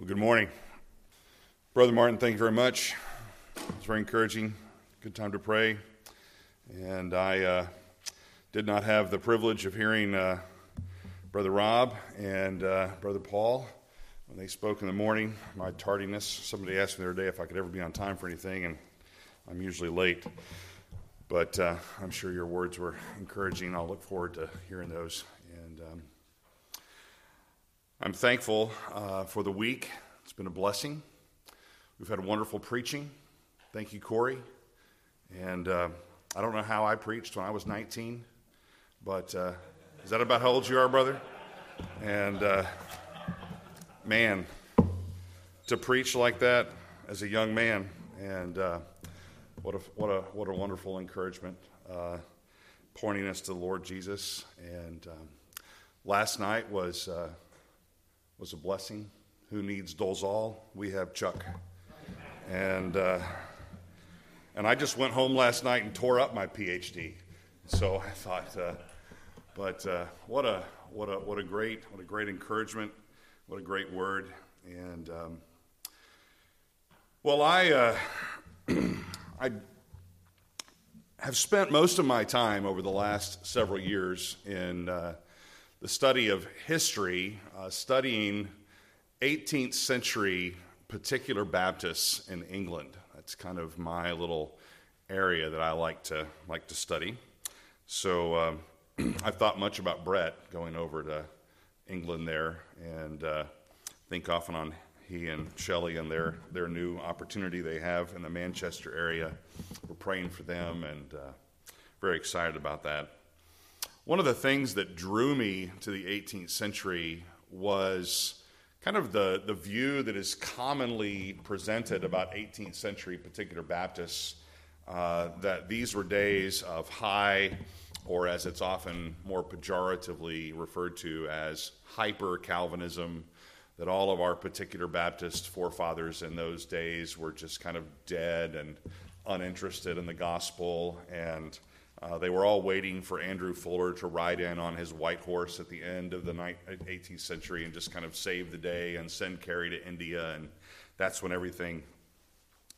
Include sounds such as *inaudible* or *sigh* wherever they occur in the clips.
Well, good morning. Brother Martin, thank you very much. It's very encouraging. Good time to pray. And I uh, did not have the privilege of hearing uh, Brother Rob and uh, Brother Paul when they spoke in the morning. My tardiness, somebody asked me the other day if I could ever be on time for anything, and I'm usually late. But uh, I'm sure your words were encouraging. I'll look forward to hearing those. And um, I'm thankful uh, for the week. It's been a blessing. We've had wonderful preaching. Thank you, Corey. And uh, I don't know how I preached when I was 19, but uh, is that about how old you are, brother? And uh, man, to preach like that as a young man, and uh, what a what a what a wonderful encouragement, uh, pointing us to the Lord Jesus. And um, last night was was a blessing. Who needs Dolzall? We have Chuck. And, uh, and I just went home last night and tore up my PhD. So I thought, uh, but uh, what, a, what, a, what, a great, what a great encouragement, what a great word. And um, well, I, uh, *clears throat* I have spent most of my time over the last several years in uh, the study of history, uh, studying 18th century particular Baptists in England. That's kind of my little area that I like to like to study. So uh, *clears throat* I've thought much about Brett going over to England there, and uh, think often on he and Shelley and their their new opportunity they have in the Manchester area. We're praying for them and uh, very excited about that. One of the things that drew me to the 18th century was kind of the, the view that is commonly presented about 18th century particular Baptists uh, that these were days of high, or as it's often more pejoratively referred to as hyper Calvinism, that all of our particular Baptist forefathers in those days were just kind of dead and uninterested in the gospel and uh, they were all waiting for Andrew Fuller to ride in on his white horse at the end of the 18th century and just kind of save the day and send Carey to India. And that's when everything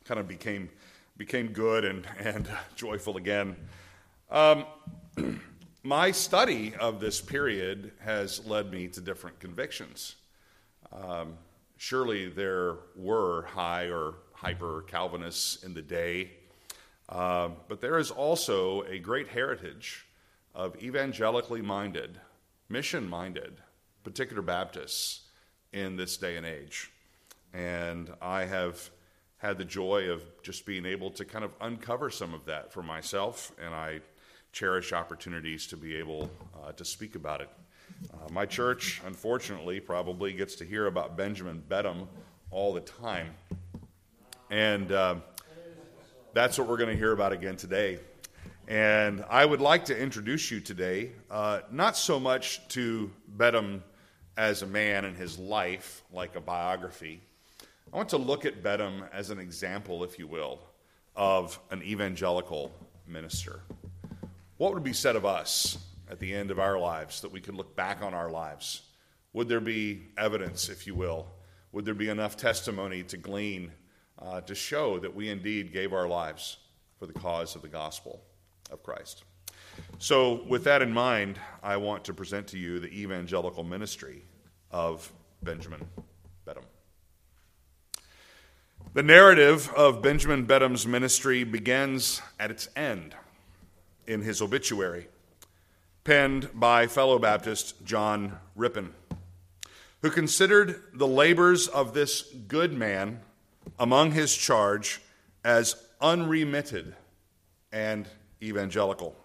kind of became, became good and, and joyful again. Um, *clears throat* my study of this period has led me to different convictions. Um, surely there were high or hyper Calvinists in the day uh, but there is also a great heritage of evangelically minded, mission minded, particular Baptists in this day and age. And I have had the joy of just being able to kind of uncover some of that for myself, and I cherish opportunities to be able uh, to speak about it. Uh, my church, unfortunately, probably gets to hear about Benjamin Beddome all the time. And uh, that's what we're going to hear about again today. And I would like to introduce you today, uh, not so much to Beddome as a man and his life, like a biography. I want to look at Beddome as an example, if you will, of an evangelical minister. What would be said of us at the end of our lives that we could look back on our lives? Would there be evidence, if you will? Would there be enough testimony to glean uh, to show that we indeed gave our lives for the cause of the gospel of Christ. So, with that in mind, I want to present to you the evangelical ministry of Benjamin Beddome. The narrative of Benjamin Beddome's ministry begins at its end in his obituary, penned by fellow Baptist John Rippon, who considered the labors of this good man among his charge as unremitted and evangelical.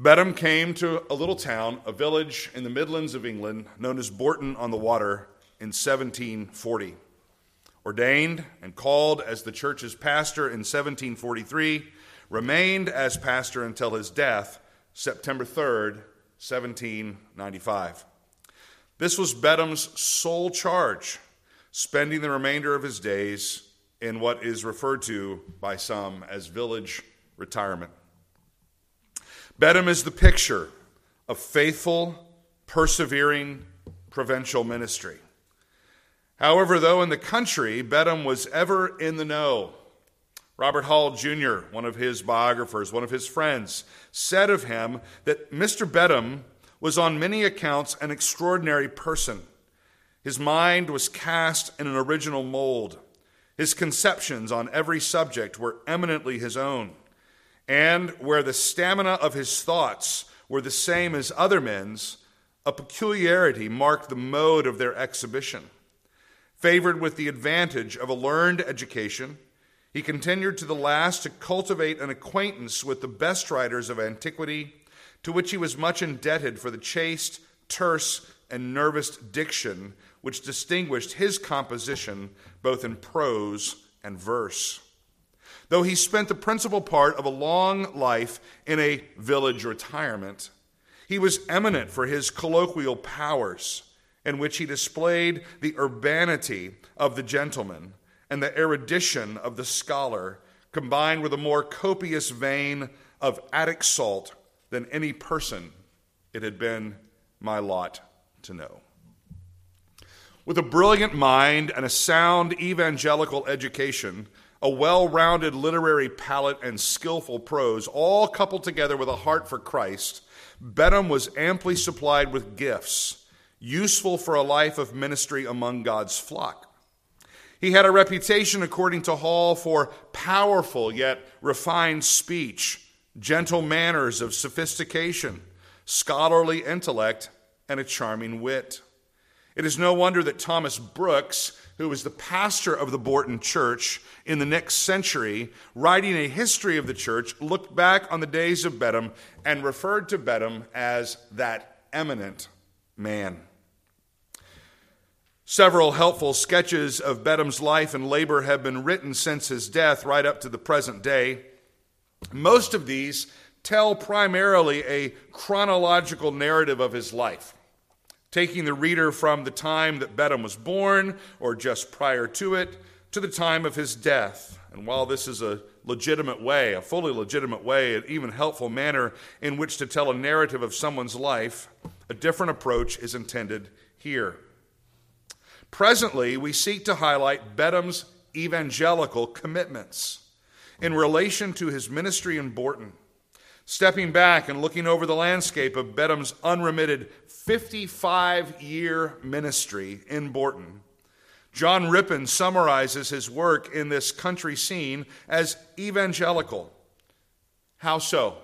Beddome came to a little town, a village in the Midlands of England known as Bourton on the Water in 1740. Ordained and called as the church's pastor in 1743, remained as pastor until his death, September 3rd, 1795. This was Beddome's sole charge spending the remainder of his days in what is referred to by some as village retirement. Beddome is the picture of faithful, persevering provincial ministry. However, though in the country, Beddome was ever in the know. Robert Hall Jr., one of his biographers, one of his friends, said of him that Mr. Beddome was on many accounts an extraordinary person. His mind was cast in an original mold. His conceptions on every subject were eminently his own. And where the stamina of his thoughts were the same as other men's, a peculiarity marked the mode of their exhibition. Favored with the advantage of a learned education, he continued to the last to cultivate an acquaintance with the best writers of antiquity, to which he was much indebted for the chaste, terse, and nervous diction which distinguished his composition both in prose and verse. Though he spent the principal part of a long life in a village retirement, he was eminent for his colloquial powers, in which he displayed the urbanity of the gentleman and the erudition of the scholar, combined with a more copious vein of Attic salt than any person it had been my lot to know. With a brilliant mind and a sound evangelical education, a well rounded literary palate, and skillful prose, all coupled together with a heart for Christ, Beddome was amply supplied with gifts, useful for a life of ministry among God's flock. He had a reputation, according to Hall, for powerful yet refined speech, gentle manners of sophistication, scholarly intellect, and a charming wit. It is no wonder that Thomas Brooks, who was the pastor of the Bourton Church in the next century, writing a history of the church, looked back on the days of Beddome and referred to Beddome as that eminent man. Several helpful sketches of Beddome's life and labor have been written since his death, right up to the present day. Most of these tell primarily a chronological narrative of his life taking the reader from the time that Beddome was born or just prior to it to the time of his death. And while this is a legitimate way, a fully legitimate way, an even helpful manner in which to tell a narrative of someone's life, a different approach is intended here. Presently, we seek to highlight Beddome's evangelical commitments in relation to his ministry in Bourton. Stepping back and looking over the landscape of Beddome's unremitted 55 year ministry in Bourton, John Rippon summarizes his work in this country scene as evangelical. How so?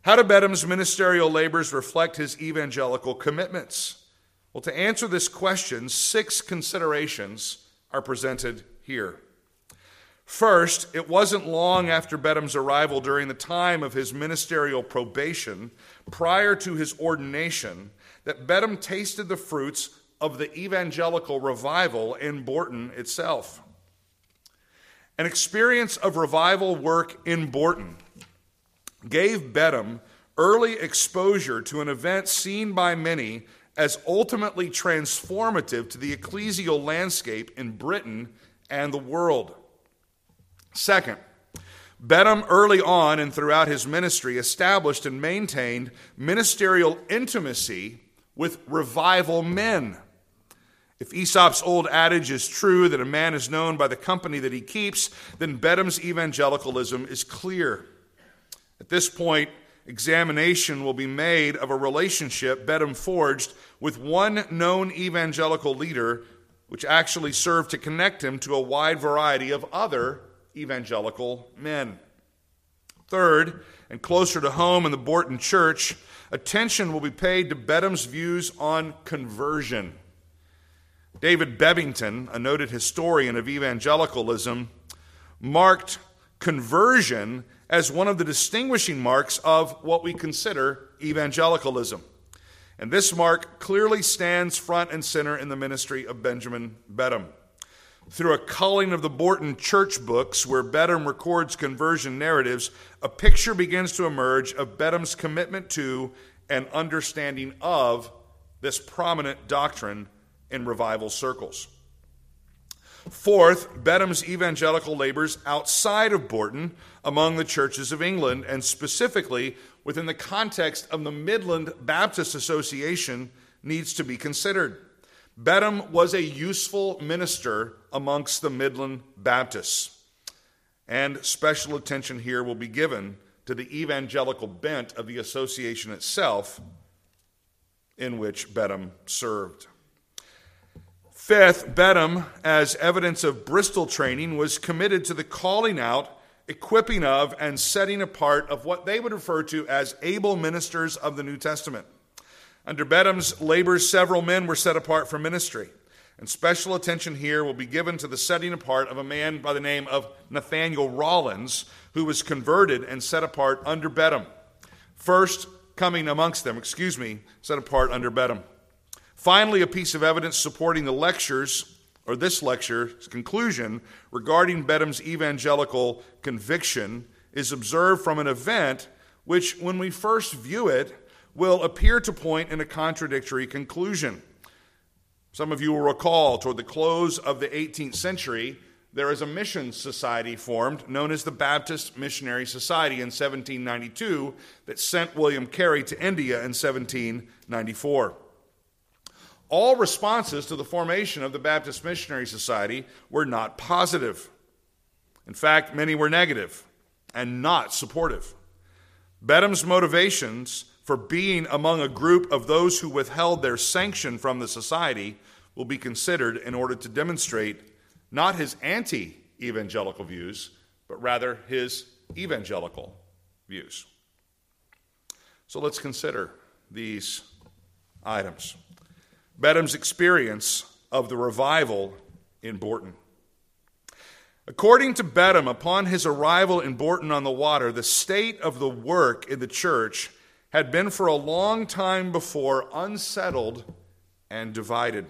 How do Beddome's ministerial labors reflect his evangelical commitments? Well, to answer this question, six considerations are presented here. First, it wasn't long after Beddome's arrival during the time of his ministerial probation, prior to his ordination, that Beddome tasted the fruits of the evangelical revival in Bourton itself. An experience of revival work in Bourton gave Beddome early exposure to an event seen by many as ultimately transformative to the ecclesial landscape in Britain and the world. Second, Beddome early on and throughout his ministry established and maintained ministerial intimacy with revival men. If Aesop's old adage is true that a man is known by the company that he keeps, then Beddome's evangelicalism is clear. At this point, examination will be made of a relationship Beddome forged with one known evangelical leader, which actually served to connect him to a wide variety of other evangelical men. Third, and closer to home in the Bourton Church, attention will be paid to Beddome's views on conversion. David Bebbington, a noted historian of evangelicalism, marked conversion as one of the distinguishing marks of what we consider evangelicalism. And this mark clearly stands front and center in the ministry of Benjamin Beddome. Through a culling of the Bourton church books, where Beddome records conversion narratives, a picture begins to emerge of Beddome's commitment to and understanding of this prominent doctrine in revival circles. Fourth, Beddome's evangelical labors outside of Bourton among the churches of England, and specifically within the context of the Midland Baptist Association, needs to be considered. Beddome was a useful minister amongst the Midland Baptists. And special attention here will be given to the evangelical bent of the association itself in which Beddome served. Fifth, Beddome, as evidence of Bristol training, was committed to the calling out, equipping of, and setting apart of what they would refer to as able ministers of the New Testament. Under Beddome's labors, several men were set apart for ministry. And special attention here will be given to the setting apart of a man by the name of Nathaniel Rollins, who was converted and set apart under Beddome. First coming amongst them, excuse me, set apart under Beddome. Finally, a piece of evidence supporting the lectures, or this lecture's conclusion regarding Beddome's evangelical conviction is observed from an event which, when we first view it, will appear to point in a contradictory conclusion. Some of you will recall toward the close of the 18th century, there is a mission society formed known as the Baptist Missionary Society in 1792 that sent William Carey to India in 1794. All responses to the formation of the Baptist Missionary Society were not positive. In fact, many were negative and not supportive. Beddome's motivations for being among a group of those who withheld their sanction from the society will be considered in order to demonstrate not his anti evangelical views, but rather his evangelical views. So let's consider these items. Beddome's experience of the revival in Bourton. According to Beddome, upon his arrival in Bourton on the Water, the state of the work in the church had been for a long time before unsettled and divided.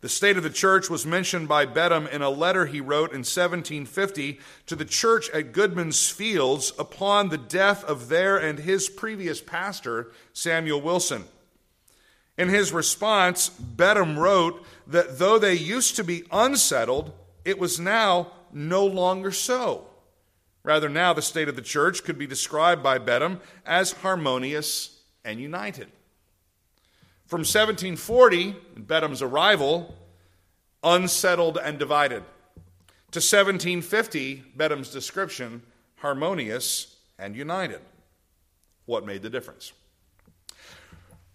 The state of the church was mentioned by Beddome in a letter he wrote in 1750 to the church at Goodman's Fields upon the death of their and his previous pastor, Samuel Wilson. In his response, Beddome wrote that though they used to be unsettled, it was now no longer so. Rather, now the state of the church could be described by Beddome as harmonious and united. From 1740, Beddome's arrival, unsettled and divided, to 1750, Beddome's description, harmonious and united. What made the difference?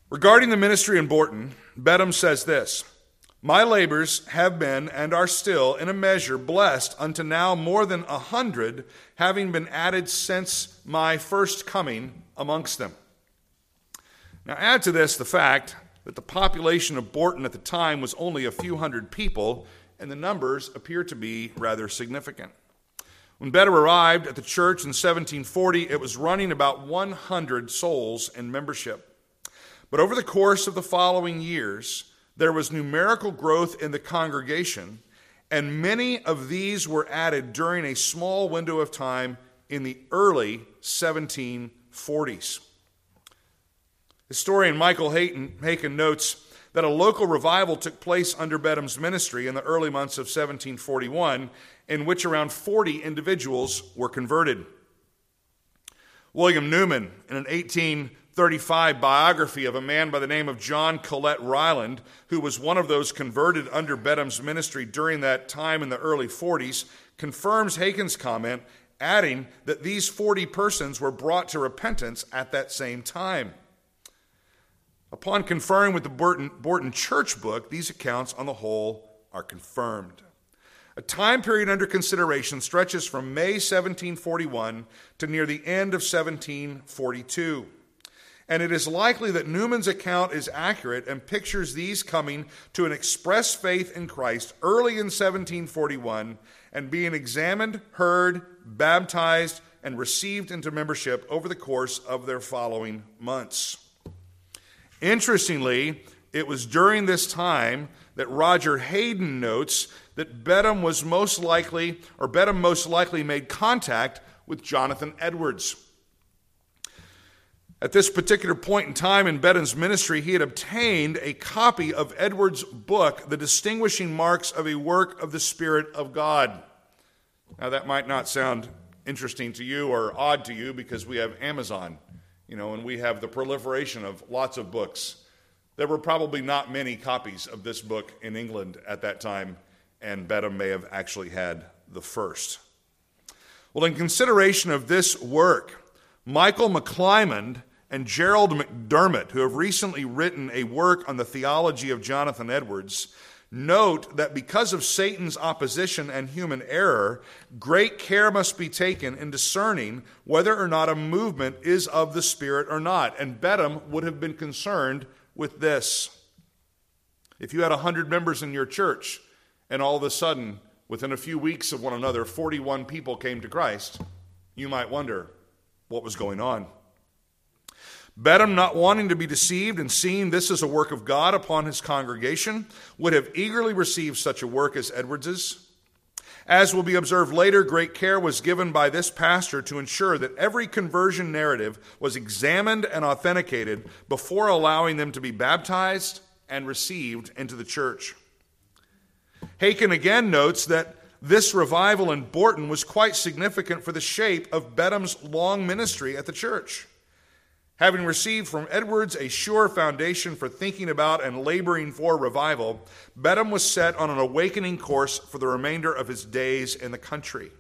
Regarding the ministry in Bourton, Beddome says this my labors have been and are still, in a measure, blessed unto now more than a hundred, having been added since my first coming amongst them. Now, add to this the fact that the population of Bourton at the time was only a few hundred people, and the numbers appear to be rather significant. When Beddome arrived at the church in 1740, it was running about 100 souls in membership. But over the course of the following years, there was numerical growth in the congregation, and many of these were added during a small window of time in the early 1740s. Historian Michael Haykin notes that a local revival took place under Beddome's ministry in the early months of 1741, in which around 40 individuals were converted. William Newman, in an 1835 biography of a man by the name of John Collett Ryland, who was one of those converted under Beddome's ministry during that time in the early 40s, confirms Haykin's comment, adding that these 40 persons were brought to repentance at that same time. Upon conferring with the Bourton, Bourton Church book, these accounts on the whole are confirmed. A time period under consideration stretches from May 1741 to near the end of 1742 and it is likely that Newman's account is accurate and pictures these coming to an express faith in Christ early in 1741 and being examined, heard, baptized, and received into membership over the course of their following months. Interestingly, it was during this time that Roger Hayden notes that Beddome was most likely, or Beddome most likely made contact with Jonathan Edwards. At this particular point in time in Beddome's ministry, he had obtained a copy of Edwards' book, The Distinguishing Marks of a Work of the Spirit of God. Now, that might not sound interesting to you or odd to you because we have Amazon, you know, and we have the proliferation of lots of books There were probably not many copies of this book in England at that time, and Beddome may have actually had the first. Well, in consideration of this work, Michael McClymond and Gerald McDermott, who have recently written a work on the theology of Jonathan Edwards, note that because of Satan's opposition and human error, great care must be taken in discerning whether or not a movement is of the Spirit or not. And Beddome would have been concerned with this. If you had 100 members in your church, and all of a sudden, within a few weeks of one another, 41 people came to Christ, you might wonder what was going on. Beddome, not wanting to be deceived and seeing this as a work of God upon his congregation, would have eagerly received such a work as Edwards's. As will be observed later, great care was given by this pastor to ensure that every conversion narrative was examined and authenticated before allowing them to be baptized and received into the church. Haykin again notes that this revival in Bourton was quite significant for the shape of Beddome's long ministry at the church. Having received from Edwards a sure foundation for thinking about and laboring for revival, Beddome was set on an awakening course for the remainder of his days in the country.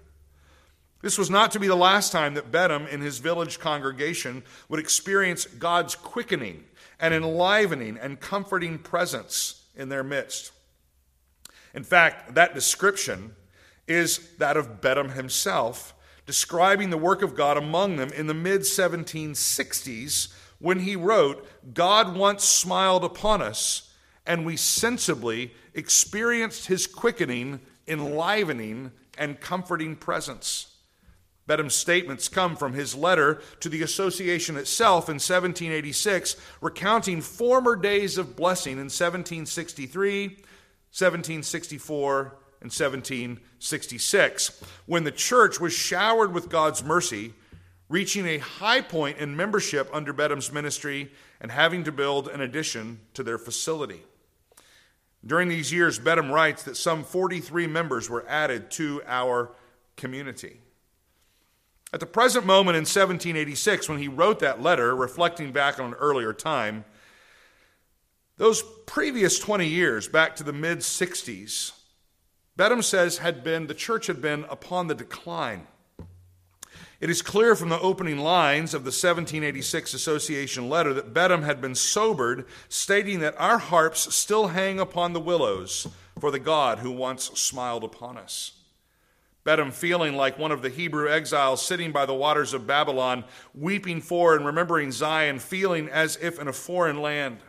This was not to be the last time that Beddome in his village congregation would experience God's quickening and enlivening and comforting presence in their midst. In fact, that description is that of Beddome himself describing the work of God among them in the mid 1760s when he wrote, God once smiled upon us, and we sensibly experienced his quickening, enlivening, and comforting presence. Beddome's statements come from his letter to the association itself in 1786, recounting former days of blessing in 1763, 1764, in 1766, when the church was showered with God's mercy, reaching a high point in membership under Beddome's ministry and having to build an addition to their facility. During these years, Beddome writes that some 43 members were added to our community. At the present moment in 1786, when he wrote that letter, reflecting back on an earlier time, those previous 20 years, back to the mid 60s, Beddome says had been the church had been upon the decline. It is clear from the opening lines of the 1786 association letter that Beddome had been sobered, stating that our harps still hang upon the willows for the God who once smiled upon us. Beddome, feeling like one of the Hebrew exiles sitting by the waters of Babylon, weeping for and remembering Zion, feeling as if in a foreign land.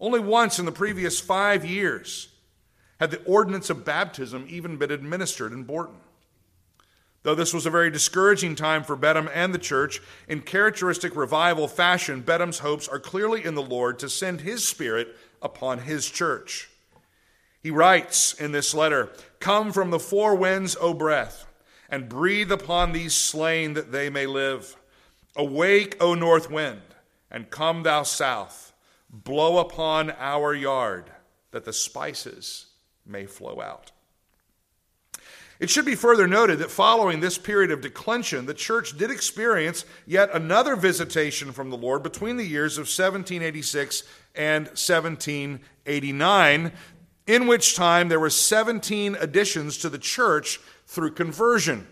Only once in the previous five years had the ordinance of baptism even been administered in Bourton. Though this was a very discouraging time for Beddome and the church, in characteristic revival fashion, Beddome's hopes are clearly in the Lord to send his Spirit upon his church. He writes in this letter Come from the four winds, O breath, and breathe upon these slain that they may live. Awake, O north wind, and come, thou south. Blow upon our yard, that the spices may flow out. It should be further noted that following this period of declension, the church did experience yet another visitation from the Lord between the years of 1786 and 1789, in which time there were 17 additions to the church through conversion.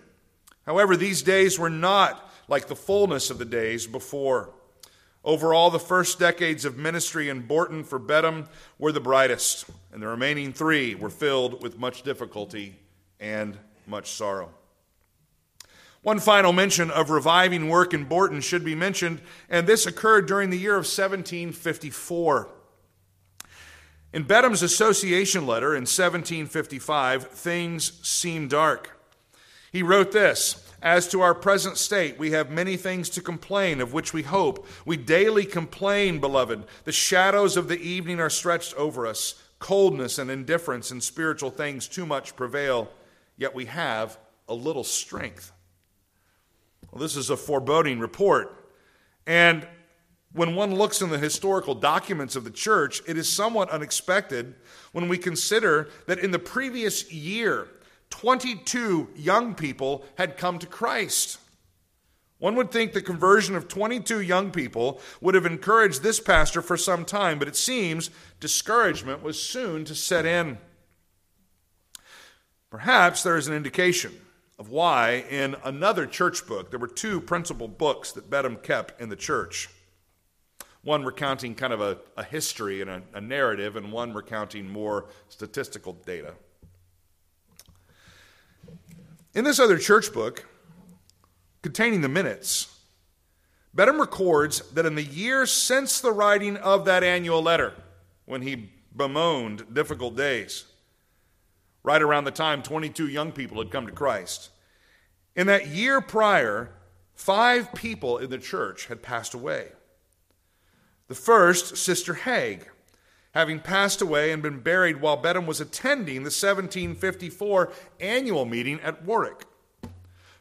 However, these days were not like the fullness of the days before. Overall, the first decades of ministry in Bourton for Beddome were the brightest, and the remaining three were filled with much difficulty and much sorrow. One final mention of reviving work in Bourton should be mentioned, and this occurred during the year of 1754. In Beddome's association letter in 1755, things seem dark. He wrote this as to our present state, we have many things to complain, of which we hope. We daily complain, beloved. The shadows of the evening are stretched over us. Coldness and indifference in spiritual things too much prevail, yet we have a little strength. Well, this is a foreboding report. And when one looks in the historical documents of the church, it is somewhat unexpected when we consider that in the previous year, 22 young people had come to Christ. One would think the conversion of 22 young people would have encouraged this pastor for some time, but it seems discouragement was soon to set in. Perhaps there is an indication of why, in another church book, there were two principal books that Beddome kept in the church one recounting kind of a, a history and a, a narrative, and one recounting more statistical data. In this other church book, containing the minutes, Beddome records that in the years since the writing of that annual letter, when he bemoaned difficult days, right around the time 22 young people had come to Christ, in that year prior, five people in the church had passed away. The first, Sister Haig, having passed away and been buried while Beddome was attending the 1754 annual meeting at Warwick.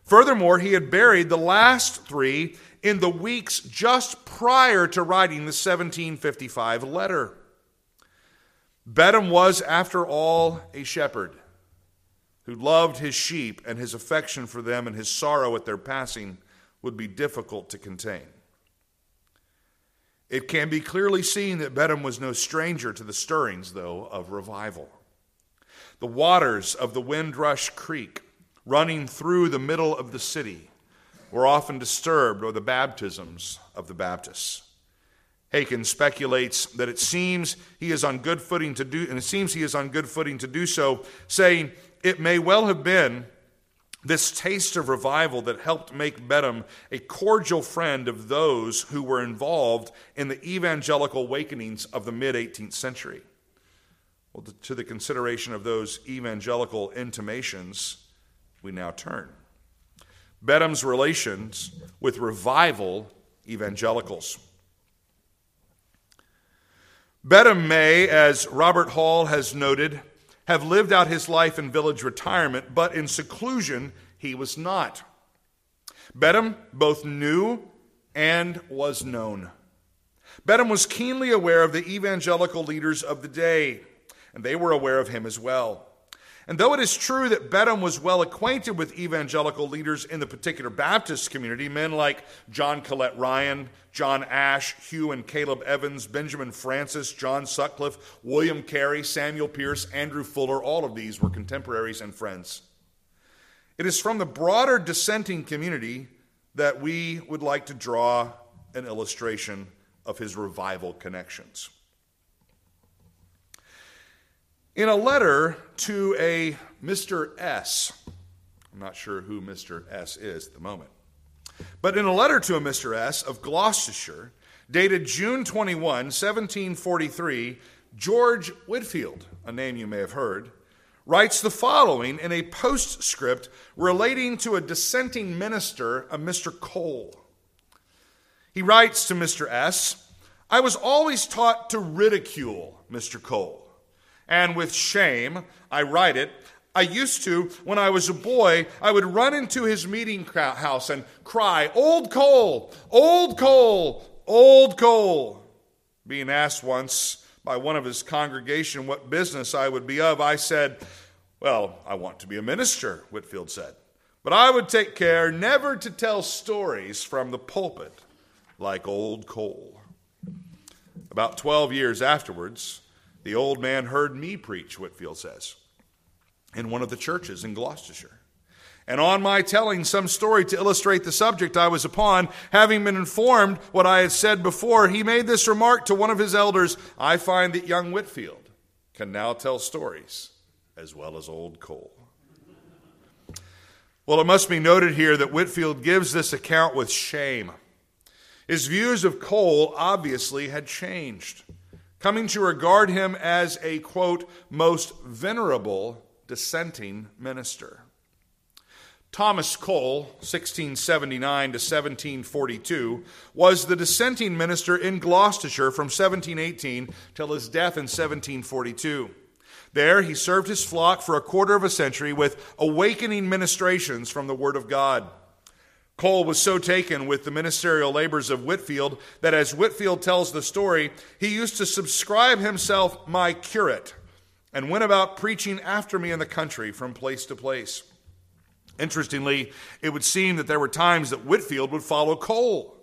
Furthermore, he had buried the last three in the weeks just prior to writing the 1755 letter. Beddome was, after all, a shepherd who loved his sheep, and his affection for them and his sorrow at their passing would be difficult to contain. It can be clearly seen that Beddome was no stranger to the stirrings, though, of revival. The waters of the Windrush Creek running through the middle of the city were often disturbed by the baptisms of the Baptists. Haykin speculates that it seems he is on good footing to do, and it seems he is on good footing to do so, saying, It may well have been this taste of revival that helped make Beddome a cordial friend of those who were involved in the evangelical awakenings of the mid 18th century. Well, to the consideration of those evangelical intimations, we now turn. Beddome's relations with revival evangelicals. Beddome may, as Robert Hall has noted, have lived out his life in village retirement, but in seclusion he was not. Beddome both knew and was known. Beddome was keenly aware of the evangelical leaders of the day, and they were aware of him as well. And though it is true that Beddome was well acquainted with evangelical leaders in the particular Baptist community, men like John Collett Ryland, John Ash, Hugh and Caleb Evans, Benjamin Francis, John Sutcliffe, William Carey, Samuel Pearce, Andrew Fuller, all of these were contemporaries and friends. It is from the broader dissenting community that we would like to draw an illustration of his revival connections. In a letter to a Mr. S, I'm not sure who Mr. S is at the moment, but in a letter to a Mr. S of Gloucestershire, dated June 21, 1743, George Whitefield, a name you may have heard, writes the following in a postscript relating to a dissenting minister, a Mr. Cole. He writes to Mr. S I was always taught to ridicule Mr. Cole and with shame, I write it. I used to, when I was a boy, I would run into his meeting house and cry, Old Cole, Old Cole, Old Cole. Being asked once by one of his congregation what business I would be of, I said, Well, I want to be a minister, Whitefield said. But I would take care never to tell stories from the pulpit like Old Cole. About 12 years afterwards, the old man heard me preach, Whitefield says, in one of the churches in Gloucestershire. And on my telling some story to illustrate the subject I was upon, having been informed what I had said before, he made this remark to one of his elders I find that young Whitefield can now tell stories as well as old Cole. Well, it must be noted here that Whitefield gives this account with shame. His views of Cole obviously had changed coming to regard him as a, quote, most venerable dissenting minister. Thomas Cole, 1679 to 1742, was the dissenting minister in Gloucestershire from 1718 till his death in 1742. There, he served his flock for a quarter of a century with awakening ministrations from the Word of God. Cole was so taken with the ministerial labors of Whitefield that, as Whitefield tells the story, he used to subscribe himself my curate and went about preaching after me in the country from place to place. Interestingly, it would seem that there were times that Whitefield would follow Cole,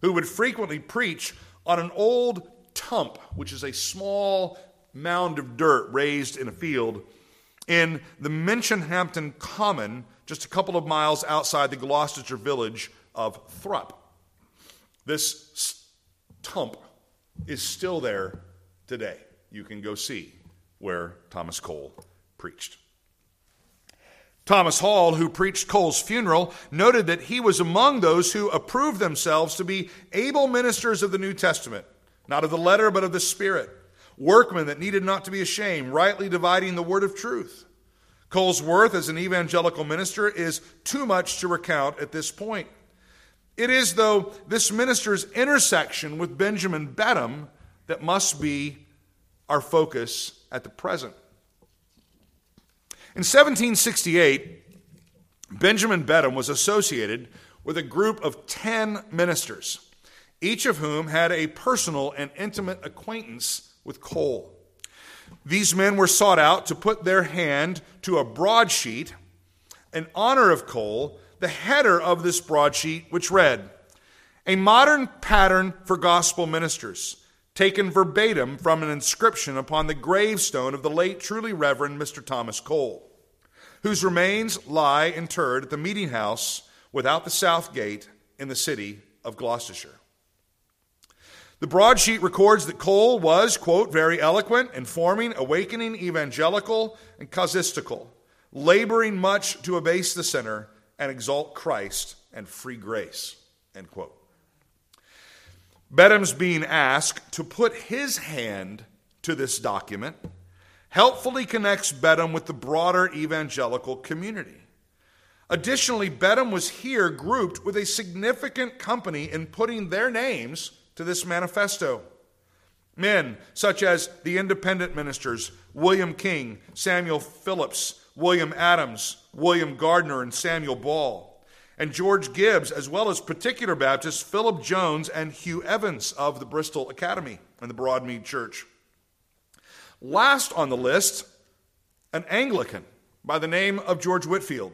who would frequently preach on an old tump, which is a small mound of dirt raised in a field, in the Minchinhampton Common, just a couple of miles outside the Gloucestershire village of Thrupp. This tump is still there today. You can go see where Thomas Cole preached. Thomas Hall, who preached Cole's funeral, noted that he was among those who approved themselves to be able ministers of the New Testament, not of the letter, but of the Spirit, workmen that needed not to be ashamed, rightly dividing the word of truth. Cole's worth as an evangelical minister is too much to recount at this point. It is, though, this minister's intersection with Benjamin Beddome that must be our focus at the present. In 1768, Benjamin Beddome was associated with a group of 10 ministers, each of whom had a personal and intimate acquaintance with Cole. These men were sought out to put their hand to a broadsheet in honor of Cole, the header of this broadsheet, which read, A modern pattern for gospel ministers taken verbatim from an inscription upon the gravestone of the late truly Reverend Mr. Thomas Cole, whose remains lie interred at the meeting house without the south gate in the city of Gloucestershire. The broadsheet records that Cole was, quote, very eloquent, informing, awakening, evangelical, and casuistical, laboring much to abase the sinner and exalt Christ and free grace, end quote. Beddome's being asked to put his hand to this document helpfully connects Beddome with the broader evangelical community. Additionally, Beddome was here grouped with a significant company in putting their names to this manifesto. Men such as the independent ministers William King, Samuel Phillips, William Adams, William Gardner, and Samuel Ball and George Gibbs, as well as particular Baptists Philip Jones and Hugh Evans of the Bristol Academy and the Broadmead Church. Last on the list, an Anglican by the name of George Whitefield,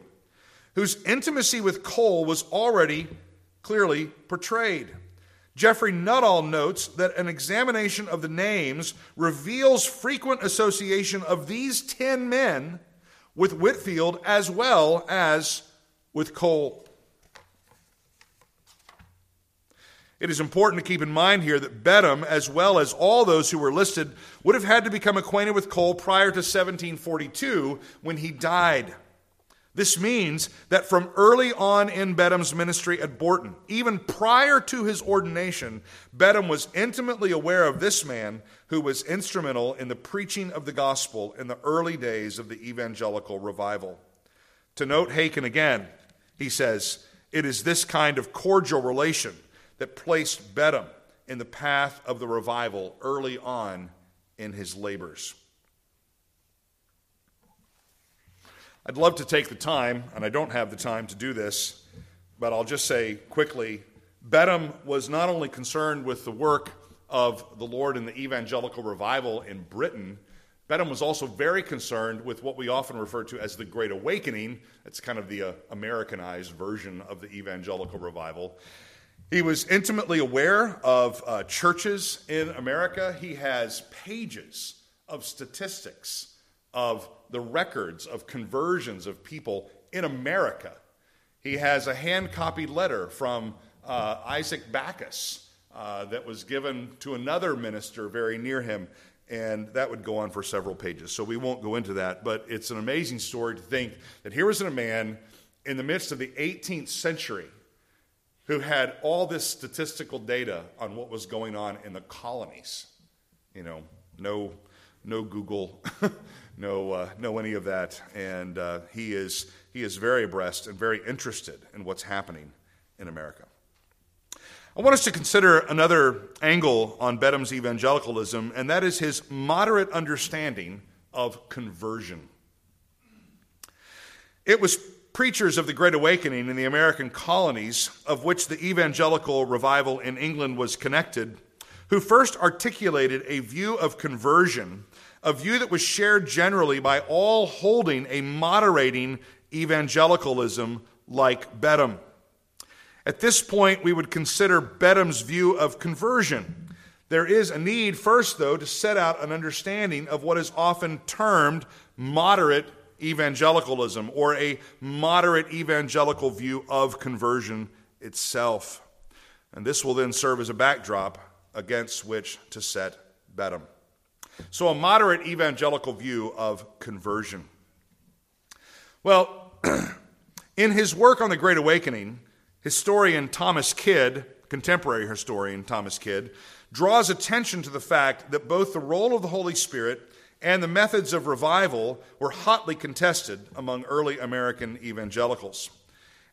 whose intimacy with Cole was already clearly portrayed. Geoffrey Nuttall notes that an examination of the names reveals frequent association of these 10 men with Whitefield as well as with Cole. It is important to keep in mind here that Beddome, as well as all those who were listed, would have had to become acquainted with Cole prior to 1742 when he died. This means that from early on in Beddome's ministry at Bourton, even prior to his ordination, Beddome was intimately aware of this man who was instrumental in the preaching of the gospel in the early days of the evangelical revival. To note Haykin again, he says, It is this kind of cordial relation that placed Beddome in the path of the revival early on in his labors. I'd love to take the time, and I don't have the time to do this, but I'll just say quickly Beddome was not only concerned with the work of the Lord in the evangelical revival in Britain, Beddome was also very concerned with what we often refer to as the Great Awakening. It's kind of the uh, Americanized version of the evangelical revival. He was intimately aware of uh, churches in America. He has pages of statistics of the records of conversions of people in America. He has a hand copied letter from uh, Isaac Backus uh, that was given to another minister very near him, and that would go on for several pages. So we won't go into that, but it's an amazing story to think that here was a man in the midst of the 18th century who had all this statistical data on what was going on in the colonies. You know, no, no Google, *laughs* no, uh, no any of that, and uh, he is he is very abreast and very interested in what's happening in America. I want us to consider another angle on Beddome's evangelicalism, and that is his moderate understanding of conversion. It was preachers of the Great Awakening in the American colonies, of which the evangelical revival in England was connected, who first articulated a view of conversion, a view that was shared generally by all holding a moderating evangelicalism like Beddome. At this point, we would consider Beddome's view of conversion. There is a need, first, though, to set out an understanding of what is often termed moderate evangelicalism or a moderate evangelical view of conversion itself. And this will then serve as a backdrop against which to set Beddome. So, a moderate evangelical view of conversion. Well, *clears throat* in his work on the Great Awakening, historian Thomas Kidd, contemporary historian Thomas Kidd, draws attention to the fact that both the role of the Holy Spirit and the methods of revival were hotly contested among early American evangelicals.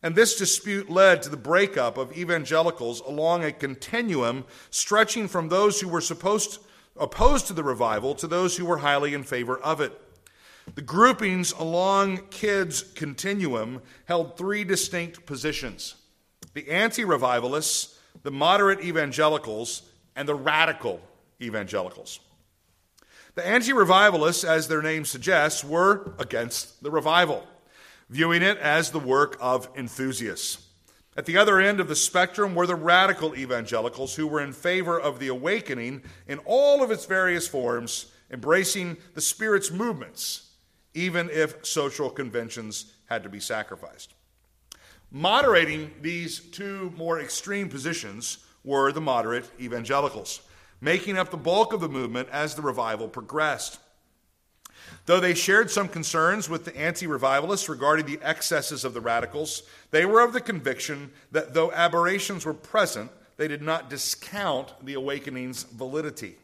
And this dispute led to the breakup of evangelicals along a continuum stretching from those who were supposed opposed to the revival to those who were highly in favor of it. The groupings along Kidd's continuum held three distinct positions the anti revivalists, the moderate evangelicals, and the radical evangelicals. The anti revivalists, as their name suggests, were against the revival, viewing it as the work of enthusiasts. At the other end of the spectrum were the radical evangelicals who were in favor of the awakening in all of its various forms, embracing the Spirit's movements, even if social conventions had to be sacrificed. Moderating these two more extreme positions were the moderate evangelicals, making up the bulk of the movement as the revival progressed. Though they shared some concerns with the anti revivalists regarding the excesses of the radicals, they were of the conviction that though aberrations were present, they did not discount the awakening's validity.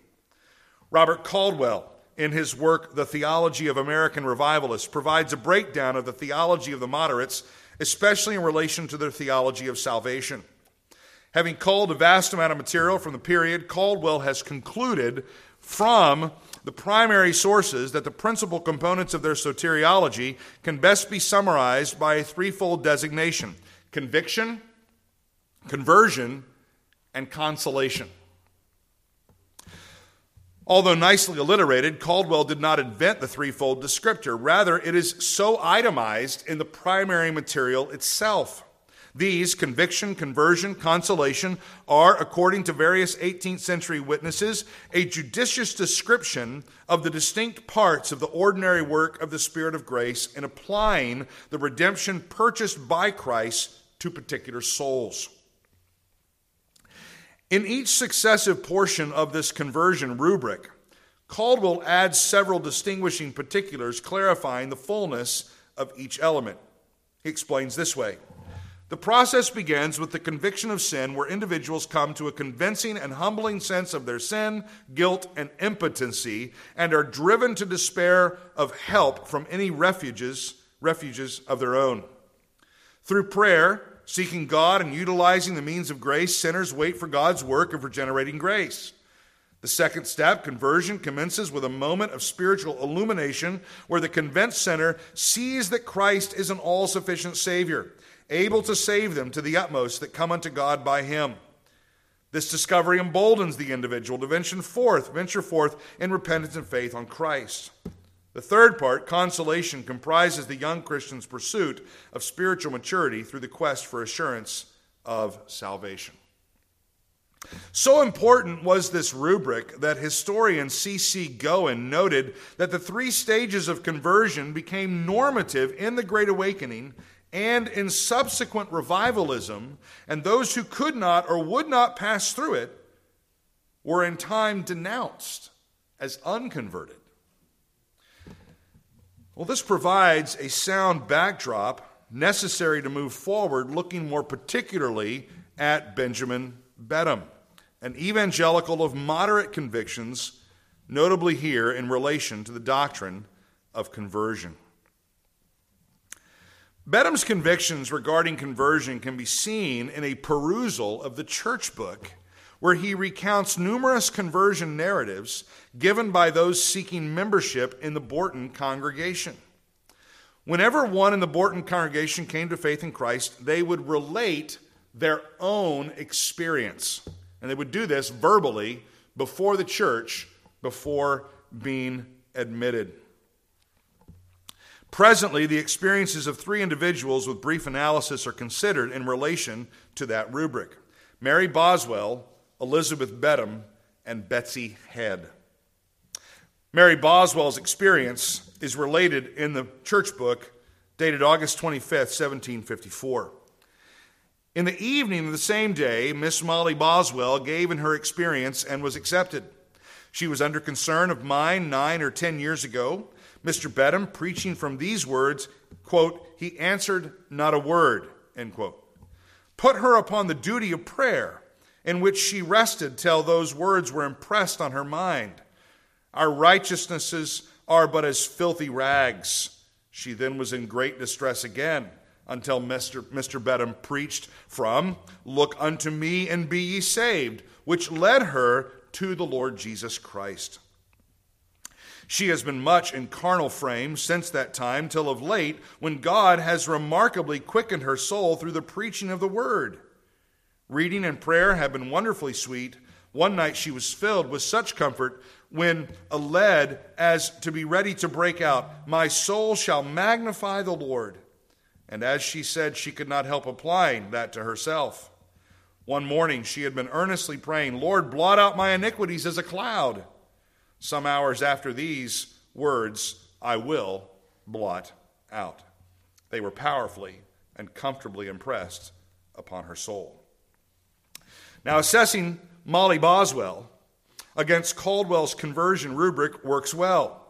Robert Caldwell, in his work, The Theology of American Revivalists, provides a breakdown of the theology of the moderates, especially in relation to their theology of salvation. Having culled a vast amount of material from the period, Caldwell has concluded from the primary sources that the principal components of their soteriology can best be summarized by a threefold designation conviction, conversion, and consolation. Although nicely alliterated, Caldwell did not invent the threefold descriptor. Rather, it is so itemized in the primary material itself. These, conviction, conversion, consolation, are, according to various 18th century witnesses, a judicious description of the distinct parts of the ordinary work of the Spirit of grace in applying the redemption purchased by Christ to particular souls. In each successive portion of this conversion rubric, Caldwell adds several distinguishing particulars clarifying the fullness of each element. He explains this way the process begins with the conviction of sin, where individuals come to a convincing and humbling sense of their sin, guilt, and impotency, and are driven to despair of help from any refuges, refuges of their own. Through prayer, seeking God and utilizing the means of grace, sinners wait for God's work of regenerating grace. The second step, conversion, commences with a moment of spiritual illumination where the convinced sinner sees that Christ is an all sufficient Savior able to save them to the utmost that come unto God by him. This discovery emboldens the individual to venture forth, venture forth in repentance and faith on Christ. The third part, consolation, comprises the young Christian's pursuit of spiritual maturity through the quest for assurance of salvation. So important was this rubric that historian C.C. Goen noted that the three stages of conversion became normative in the Great Awakening and in subsequent revivalism, and those who could not or would not pass through it were in time denounced as unconverted. Well, this provides a sound backdrop necessary to move forward, looking more particularly at Benjamin Beddome, an evangelical of moderate convictions, notably here in relation to the doctrine of conversion. Beddome's convictions regarding conversion can be seen in a perusal of the church book, where he recounts numerous conversion narratives given by those seeking membership in the Bourton congregation. Whenever one in the Bourton congregation came to faith in Christ, they would relate their own experience. And they would do this verbally before the church, before being admitted. Presently, the experiences of three individuals with brief analysis are considered in relation to that rubric Mary Boswell, Elizabeth Beddome, and Betsy Head. Mary Boswell's experience is related in the church book dated August 25th, 1754. In the evening of the same day, Miss Molly Boswell gave in her experience and was accepted. She was under concern of mine nine or ten years ago. Mr. Beddome, preaching from these words, quote, he answered not a word, end quote. Put her upon the duty of prayer, in which she rested till those words were impressed on her mind. Our righteousnesses are but as filthy rags. She then was in great distress again until Mr. Mr. Beddome preached from, Look unto me and be ye saved, which led her to the Lord Jesus Christ. She has been much in carnal frame since that time till of late, when God has remarkably quickened her soul through the preaching of the word. Reading and prayer have been wonderfully sweet. One night she was filled with such comfort when led as to be ready to break out, My soul shall magnify the Lord. And as she said, she could not help applying that to herself. One morning she had been earnestly praying, Lord, blot out my iniquities as a cloud. Some hours after these words, I will blot out. They were powerfully and comfortably impressed upon her soul. Now, assessing Molly Boswell against Caldwell's conversion rubric works well.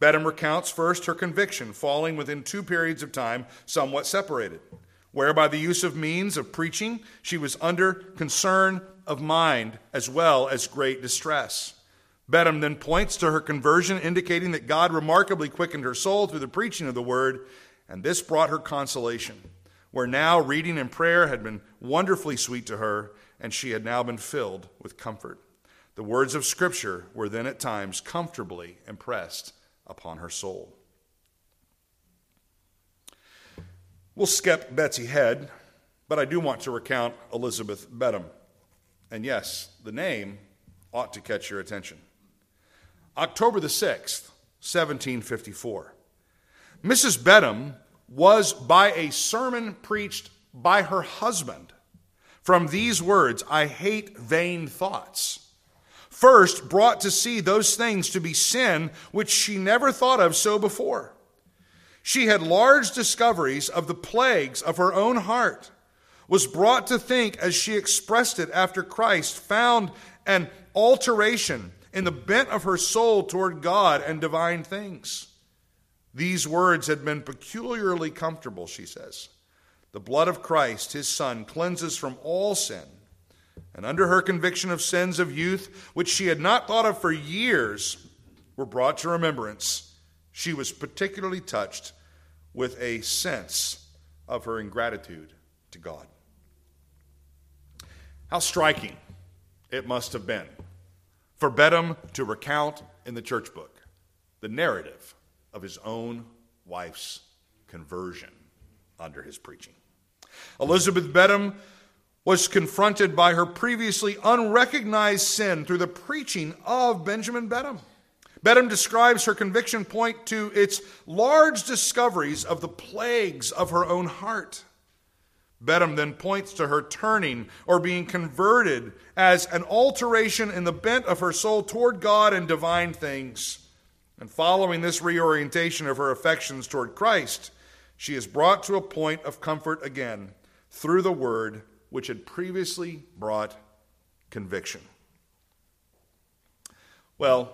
Beddome recounts first her conviction, falling within two periods of time somewhat separated where by the use of means of preaching she was under concern of mind as well as great distress. Beddome then points to her conversion, indicating that God remarkably quickened her soul through the preaching of the word, and this brought her consolation, where now reading and prayer had been wonderfully sweet to her, and she had now been filled with comfort. The words of Scripture were then at times comfortably impressed upon her soul. We'll skip Betsy Head, but I do want to recount Elizabeth Beddome. And yes, the name ought to catch your attention. October the 6th, 1754. Mrs. Beddome was by a sermon preached by her husband from these words I hate vain thoughts. First, brought to see those things to be sin which she never thought of so before. She had large discoveries of the plagues of her own heart, was brought to think, as she expressed it after Christ, found an alteration in the bent of her soul toward God and divine things. These words had been peculiarly comfortable, she says. The blood of Christ, his Son, cleanses from all sin. And under her conviction of sins of youth, which she had not thought of for years, were brought to remembrance, she was particularly touched with a sense of her ingratitude to God. How striking it must have been for Beddome to recount in the church book the narrative of his own wife's conversion under his preaching. Elizabeth Beddome was confronted by her previously unrecognized sin through the preaching of Benjamin Beddome. Beddome describes her conviction point to its large discoveries of the plagues of her own heart. Beddome then points to her turning or being converted as an alteration in the bent of her soul toward God and divine things. And following this reorientation of her affections toward Christ, she is brought to a point of comfort again through the word which had previously brought conviction. Well,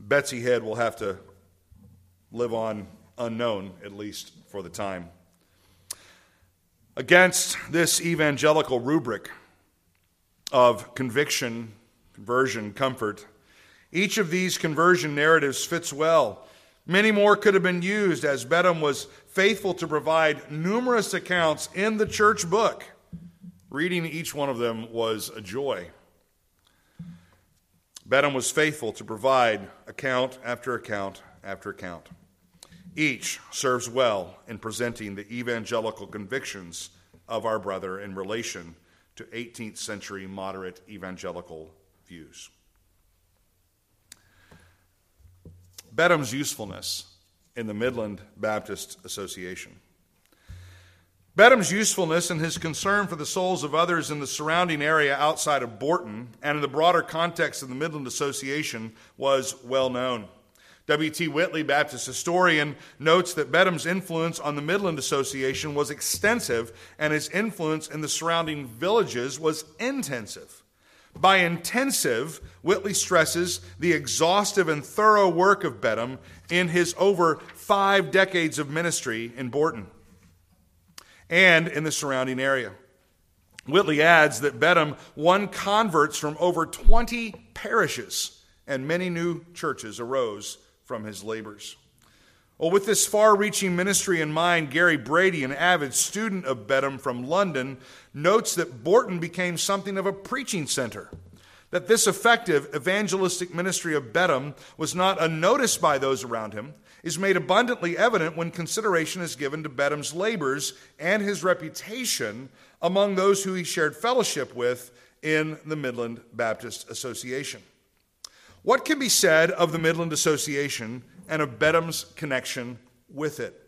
Betsy Head will have to live on unknown, at least for the time. Against this evangelical rubric of conviction, conversion, comfort, each of these conversion narratives fits well. Many more could have been used as Beddome was faithful to provide numerous accounts in the church book. Reading each one of them was a joy. Beddome was faithful to provide account after account after account. Each serves well in presenting the evangelical convictions of our brother in relation to 18th century moderate evangelical views. Beddome's usefulness in the Midland Baptist Association. Beddome's usefulness and his concern for the souls of others in the surrounding area outside of Bourton and in the broader context of the Midland Association was well known. W.T. Whitley, Baptist historian, notes that Beddome's influence on the Midland Association was extensive and his influence in the surrounding villages was intensive. By intensive, Whitley stresses the exhaustive and thorough work of Beddome in his over five decades of ministry in Bourton and in the surrounding area. Whitley adds that Beddome won converts from over 20 parishes, and many new churches arose from his labors. Well, with this far reaching ministry in mind, Gary Brady, an avid student of Beddome from London, notes that Bourton became something of a preaching center. That this effective evangelistic ministry of Beddome was not unnoticed by those around him is made abundantly evident when consideration is given to Beddome's labors and his reputation among those who he shared fellowship with in the Midland Baptist Association. What can be said of the Midland Association and of Beddome's connection with it?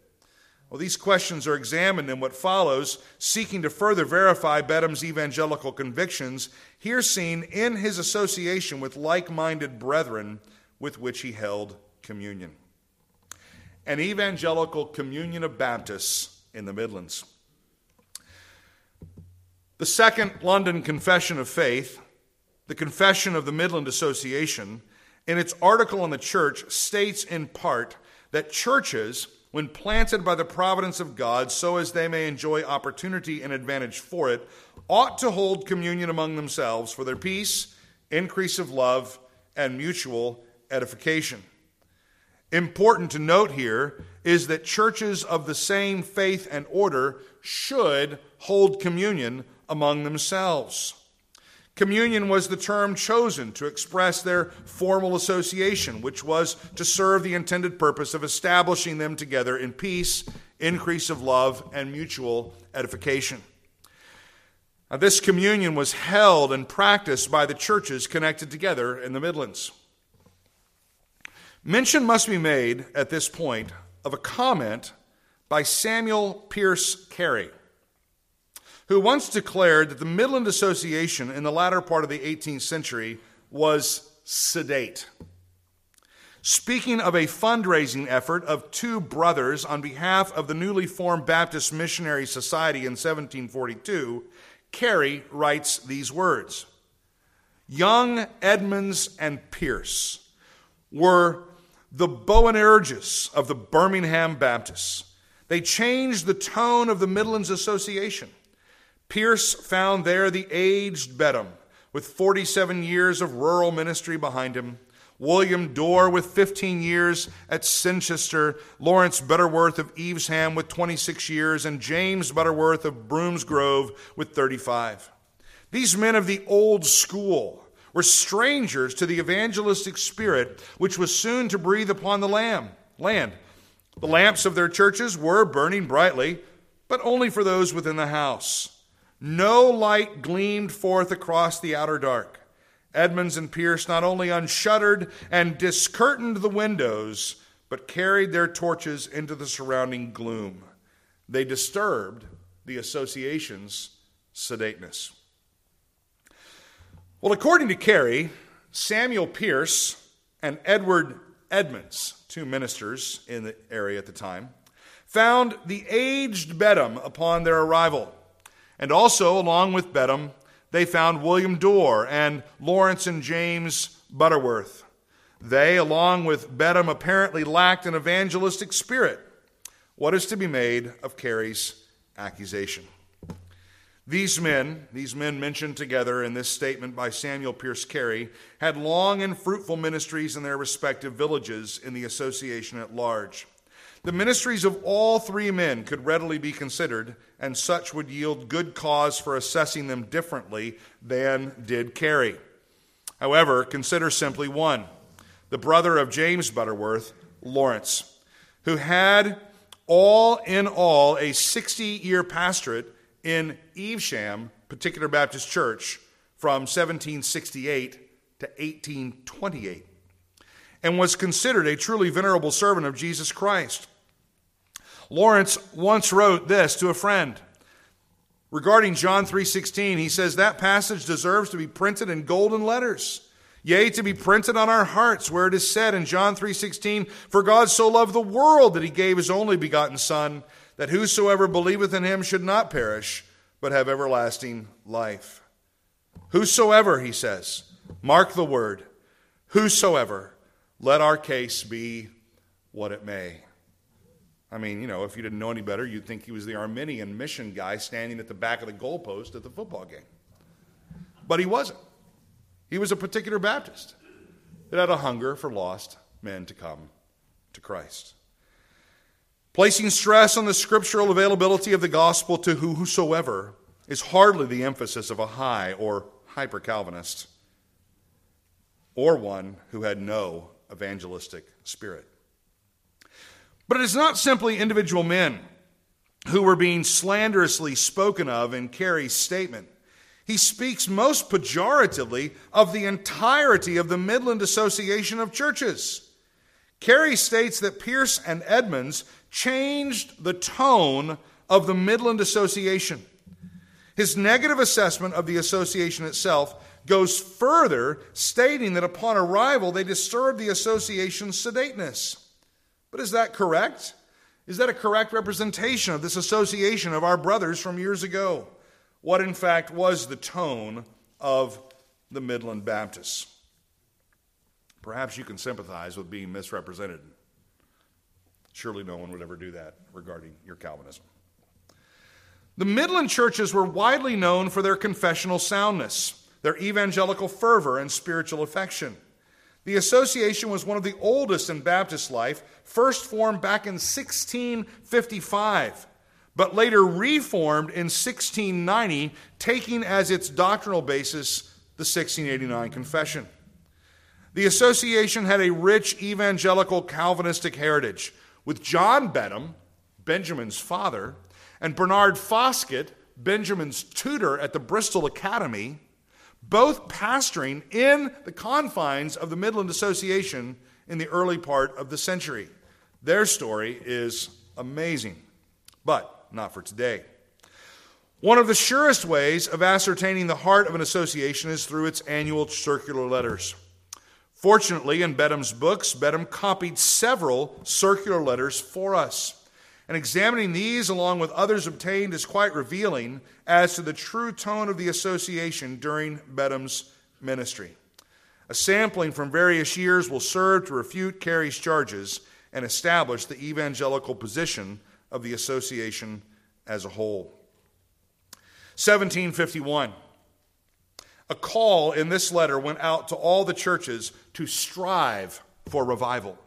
Well, these questions are examined in what follows, seeking to further verify Beddome's evangelical convictions, here seen in his association with like minded brethren with which he held communion. An evangelical communion of Baptists in the Midlands. The Second London Confession of Faith, the Confession of the Midland Association, in its article on the church, states in part that churches, when planted by the providence of God so as they may enjoy opportunity and advantage for it, ought to hold communion among themselves for their peace, increase of love, and mutual edification. Important to note here is that churches of the same faith and order should hold communion among themselves. Communion was the term chosen to express their formal association, which was to serve the intended purpose of establishing them together in peace, increase of love, and mutual edification. Now, this communion was held and practiced by the churches connected together in the Midlands. Mention must be made at this point of a comment by Samuel Pearce Carey who once declared that the Midland Association in the latter part of the 18th century was sedate. Speaking of a fundraising effort of two brothers on behalf of the newly formed Baptist Missionary Society in 1742, Carey writes these words Young Edmonds and Pearce were the Boanerges of the Birmingham Baptists. They changed the tone of the Midlands Association. Pearce found there the aged Beddome with 47 years of rural ministry behind him, William Dorr with 15 years at Cirencester, Lawrence Butterworth of Evesham with 26 years, and James Butterworth of Bromsgrove with 35. These men of the old school were strangers to the evangelistic spirit which was soon to breathe upon the lamb, land. The lamps of their churches were burning brightly, but only for those within the house. No light gleamed forth across the outer dark. Edmonds and Pearce not only unshuttered and discurtained the windows, but carried their torches into the surrounding gloom. They disturbed the association's sedateness. Well, according to Carey, Samuel Pearce and Edward Edmonds, two ministers in the area at the time, found the aged Beddome upon their arrival. And also, along with Beddome, they found William Dorr and Lawrence and James Butterworth. They, along with Beddome, apparently lacked an evangelistic spirit. What is to be made of Carey's accusation? These men, these men mentioned together in this statement by Samuel Pearce Carey, had long and fruitful ministries in their respective villages in the association at large. The ministries of all three men could readily be considered, and such would yield good cause for assessing them differently than did Carey. However, consider simply one the brother of James Butterworth, Lawrence, who had all in all a 60 year pastorate in Evesham Particular Baptist Church from 1768 to 1828. and was considered a truly venerable servant of Jesus Christ. Lawrence once wrote this to a friend regarding John 3:16. He says that passage deserves to be printed in golden letters. Yea, to be printed on our hearts, where it is said in John 3:16, "For God so loved the world that he gave his only begotten son, that whosoever believeth in him should not perish, but have everlasting life." Whosoever, he says, mark the word, whosoever, let our case be what it may. I mean, you know, if you didn't know any better, you'd think he was the Arminian mission guy standing at the back of the goalpost at the football game. But he wasn't. He was a particular Baptist that had a hunger for lost men to come to Christ. Placing stress on the scriptural availability of the gospel to whosoever is hardly the emphasis of a high or hyper Calvinist or one who had no evangelistic spirit. But it is not simply individual men who were being slanderously spoken of in Carey's statement. He speaks most pejoratively of the entirety of the Midland Association of Churches. Carey states that Pearce and Edmonds changed the tone of the Midland Association. His negative assessment of the association itself goes further, stating that upon arrival they disturbed the association's sedateness. But is that correct? Is that a correct representation of this association of our brothers from years ago? What, in fact, was the tone of the Midland Baptists? Perhaps you can sympathize with being misrepresented. Surely no one would ever do that regarding your Calvinism. The Midland churches were widely known for their confessional soundness, their evangelical fervor, and spiritual affection. The association was one of the oldest in Baptist life, first formed back in 1655, but later reformed in 1690, taking as its doctrinal basis the 1689 Confession. The association had a rich evangelical Calvinistic heritage, with John Beddome, Benjamin's father, and Bernard Foskett, Benjamin's tutor at the Bristol Academy, both pastoring in the confines of the Midland Association in the early part of the century. Their story is amazing, but not for today. One of the surest ways of ascertaining the heart of an association is through its annual circular letters. Fortunately, in Beddome's books, Beddome copied several circular letters for us. And examining these along with others obtained is quite revealing as to the true tone of the association during Beddome's ministry. A sampling from various years will serve to refute Carey's charges and establish the evangelical position of the association as a whole. 1751. A call in this letter went out to all the churches to strive for revival.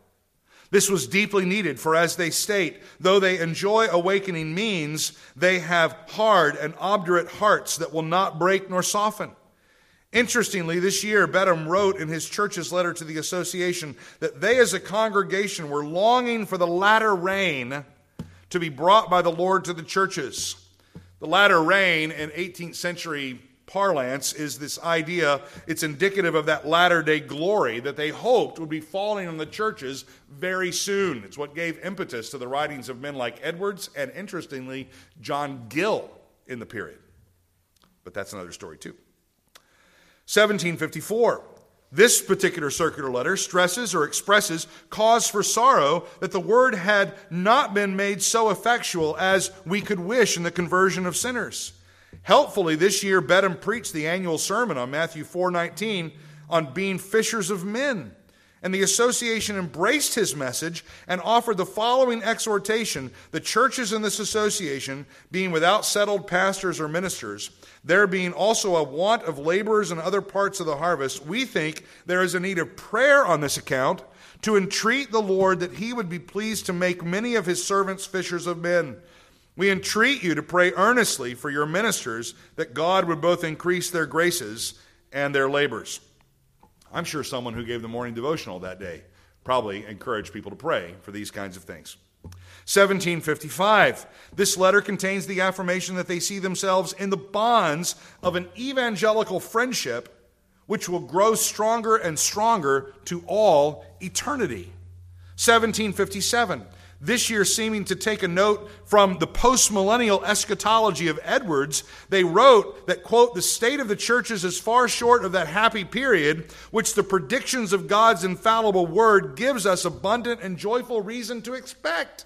This was deeply needed, for as they state, though they enjoy awakening means, they have hard and obdurate hearts that will not break nor soften. Interestingly, this year, Beddome wrote in his church's letter to the association that they as a congregation were longing for the latter rain to be brought by the Lord to the churches. The latter rain in 18th century parlance is this idea, it's indicative of that latter day glory that they hoped would be falling on the churches very soon. It's what gave impetus to the writings of men like Edwards and, interestingly, John Gill in the period. But that's another story, too. 1754. This particular circular letter stresses or expresses cause for sorrow that the word had not been made so effectual as we could wish in the conversion of sinners. Helpfully, this year, Beddome preached the annual sermon on Matthew 4:19 on being fishers of men. And the association embraced his message and offered the following exhortation the churches in this association, being without settled pastors or ministers, there being also a want of laborers in other parts of the harvest, we think there is a need of prayer on this account to entreat the Lord that he would be pleased to make many of his servants fishers of men. We entreat you to pray earnestly for your ministers that God would both increase their graces and their labors. I'm sure someone who gave the morning devotional that day probably encouraged people to pray for these kinds of things. 1755. This letter contains the affirmation that they see themselves in the bonds of an evangelical friendship which will grow stronger and stronger to all eternity. 1757. This year, seeming to take a note from the postmillennial eschatology of Edwards, they wrote that, quote, the state of the churches is far short of that happy period which the predictions of God's infallible word gives us abundant and joyful reason to expect.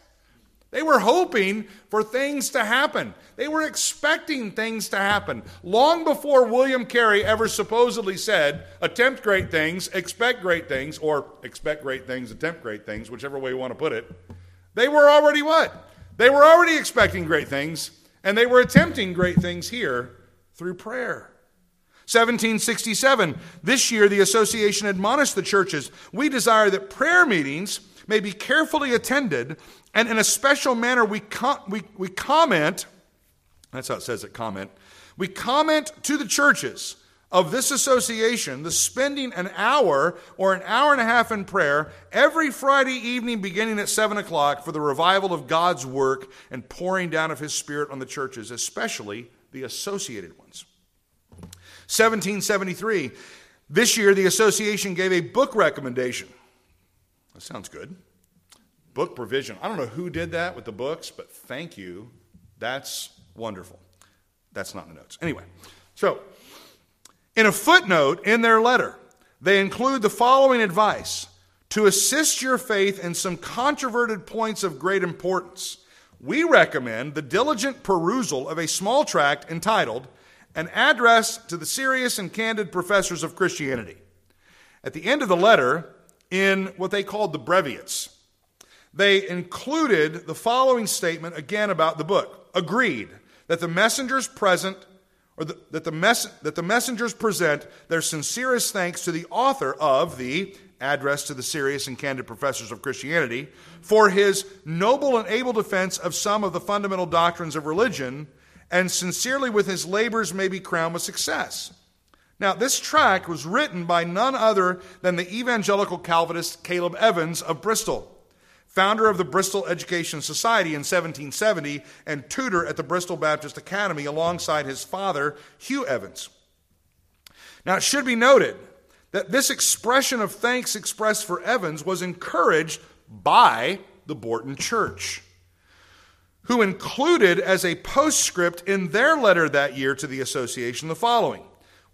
They were hoping for things to happen. They were expecting things to happen. Long before William Carey ever supposedly said, attempt great things, expect great things, or expect great things, attempt great things, whichever way you want to put it, they were already what? They were already expecting great things, and they were attempting great things here through prayer. 1767, this year the association admonished the churches we desire that prayer meetings may be carefully attended, and in a special manner we, com- we, we comment, that's how it says it, comment, we comment to the churches of this association the spending an hour or an hour and a half in prayer every Friday evening beginning at 7 o'clock for the revival of God's work and pouring down of His Spirit on the churches, especially the associated ones. 1773, this year the association gave a book recommendation. That sounds good. Book provision. I don't know who did that with the books, but thank you. That's wonderful. That's not in the notes. Anyway, so in a footnote in their letter, they include the following advice to assist your faith in some controverted points of great importance. We recommend the diligent perusal of a small tract entitled An Address to the Serious and Candid Professors of Christianity. At the end of the letter, in what they called the breviates, they included the following statement again about the book. Agreed that the messengers present, or the, that, the mess, that the messengers present their sincerest thanks to the author of the Address to the Serious and Candid Professors of Christianity for his noble and able defense of some of the fundamental doctrines of religion, and sincerely with his labors may be crowned with success. Now, this tract was written by none other than the evangelical Calvinist Caleb Evans of Bristol, founder of the Bristol Education Society in 1770 and tutor at the Bristol Baptist Academy alongside his father, Hugh Evans. Now, it should be noted that this expression of thanks expressed for Evans was encouraged by the Bourton Church, who included as a postscript in their letter that year to the association the following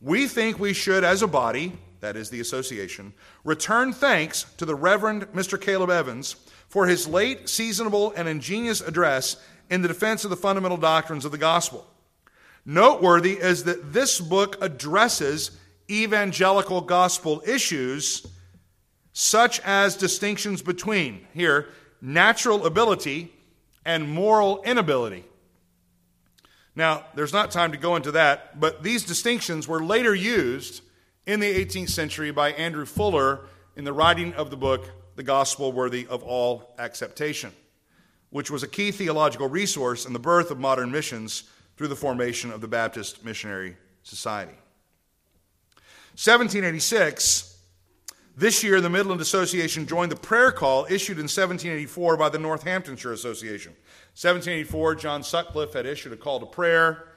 we think we should, as a body, that is the association, return thanks to the Reverend Mr. Caleb Evans for his late, seasonable, and ingenious address in the defense of the fundamental doctrines of the gospel. Noteworthy is that this book addresses evangelical gospel issues such as distinctions between, here, natural ability and moral inability. Now, there's not time to go into that, but these distinctions were later used in the 18th century by Andrew Fuller in the writing of the book, The Gospel Worthy of All Acceptation, which was a key theological resource in the birth of modern missions through the formation of the Baptist Missionary Society. 1786, this year the Midland Association joined the prayer call issued in 1784 by the Northamptonshire Association. 1784, John Sutcliffe had issued a call to prayer,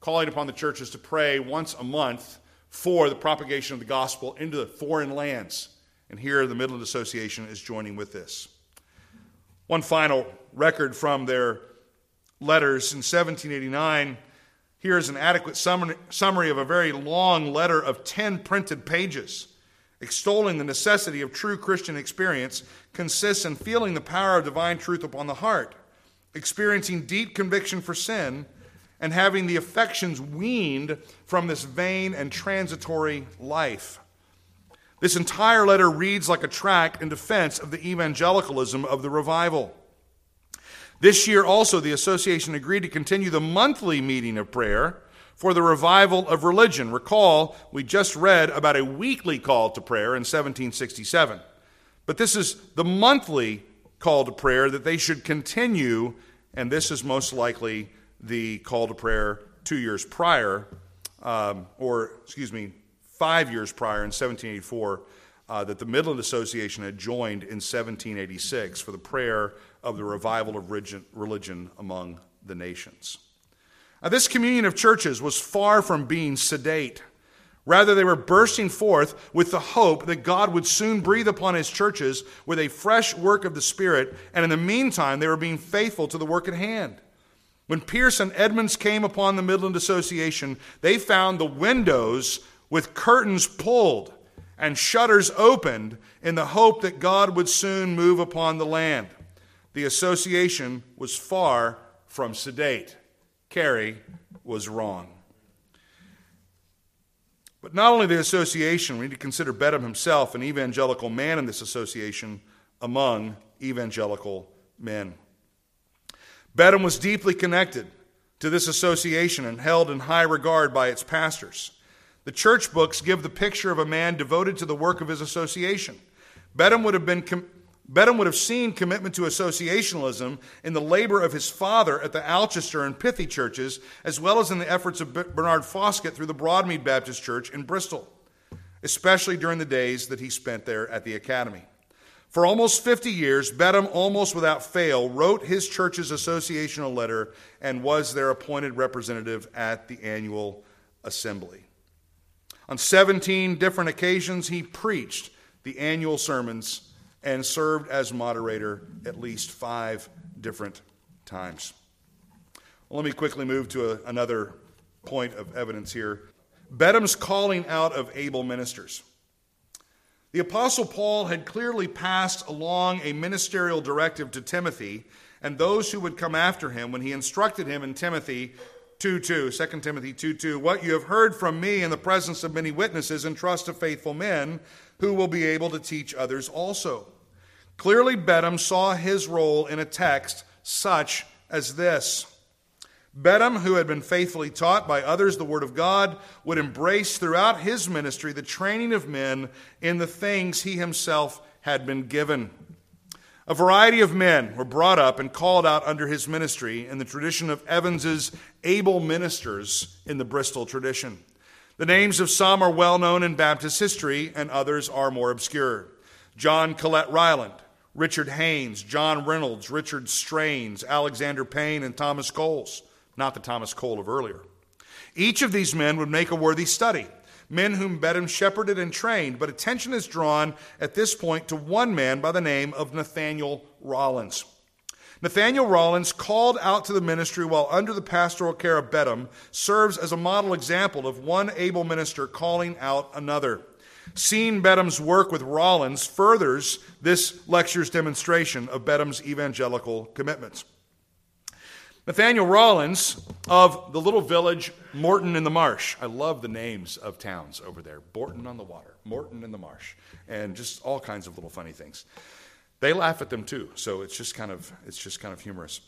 calling upon the churches to pray once a month for the propagation of the gospel into the foreign lands. And here the Midland Association is joining with this. One final record from their letters in 1789. Here is an adequate summary of a very long letter of 10 printed pages extolling the necessity of true Christian experience consists in feeling the power of divine truth upon the heart experiencing deep conviction for sin, and having the affections weaned from this vain and transitory life. This entire letter reads like a tract in defense of the evangelicalism of the revival. This year, also, the association agreed to continue the monthly meeting of prayer for the revival of religion. Recall, we just read about a weekly call to prayer in 1767. But this is the monthly call to prayer that they should continue, and this is most likely the call to prayer two years prior, um, or excuse me, five years prior in 1784, uh, that the Midland Association had joined in 1786 for the prayer of the revival of religion among the nations. Now, this communion of churches was far from being sedate. Rather, they were bursting forth with the hope that God would soon breathe upon his churches with a fresh work of the Spirit, and in the meantime, they were being faithful to the work at hand. When Pearce and Edmonds came upon the Midland Association, they found the windows with curtains pulled and shutters opened in the hope that God would soon move upon the land. The association was far from sedate. Carey was wrong. But not only the association, we need to consider Beddome himself an evangelical man in this association among evangelical men. Beddome was deeply connected to this association and held in high regard by its pastors. The church books give the picture of a man devoted to the work of his association. Beddome would have been com- Beddome would have seen commitment to associationalism in the labor of his father at the Alcester and Pithay churches, as well as in the efforts of Bernard Foskett through the Broadmead Baptist Church in Bristol, especially during the days that he spent there at the academy. For almost 50 years, Beddome, almost without fail, wrote his church's associational letter and was their appointed representative at the annual assembly. On 17 different occasions, he preached the annual sermons and served as moderator at least five different times. Well, let me quickly move to a, another point of evidence here Beddome's calling out of able ministers. The Apostle Paul had clearly passed along a ministerial directive to Timothy and those who would come after him when he instructed him in Timothy 2 2, 2 Timothy 2 2, what you have heard from me in the presence of many witnesses, entrust to faithful men who will be able to teach others also. Clearly, Beddome saw his role in a text such as this. Beddome, who had been faithfully taught by others the Word of God, would embrace throughout his ministry the training of men in the things he himself had been given. A variety of men were brought up and called out under his ministry in the tradition of Evans's able ministers in the Bristol tradition. The names of some are well known in Baptist history, and others are more obscure. John Collett Ryland, Richard Haynes, John Reynolds, Richard Strains, Alexander Payne, and Thomas Coles, not the Thomas Cole of earlier. Each of these men would make a worthy study, men whom Beddome shepherded and trained, but attention is drawn at this point to one man by the name of Nathaniel Rollins. Nathaniel Rollins, called out to the ministry while under the pastoral care of Beddome, serves as a model example of one able minister calling out another. Seeing Beddome's work with Rollins furthers this lecture's demonstration of Beddome's evangelical commitments. Nathaniel Rollins of the little village Moreton in the Marsh. I love the names of towns over there. Bourton on the water, Moreton in the Marsh, and just all kinds of little funny things. They laugh at them too, so it's just kind of it's just kind of humorous.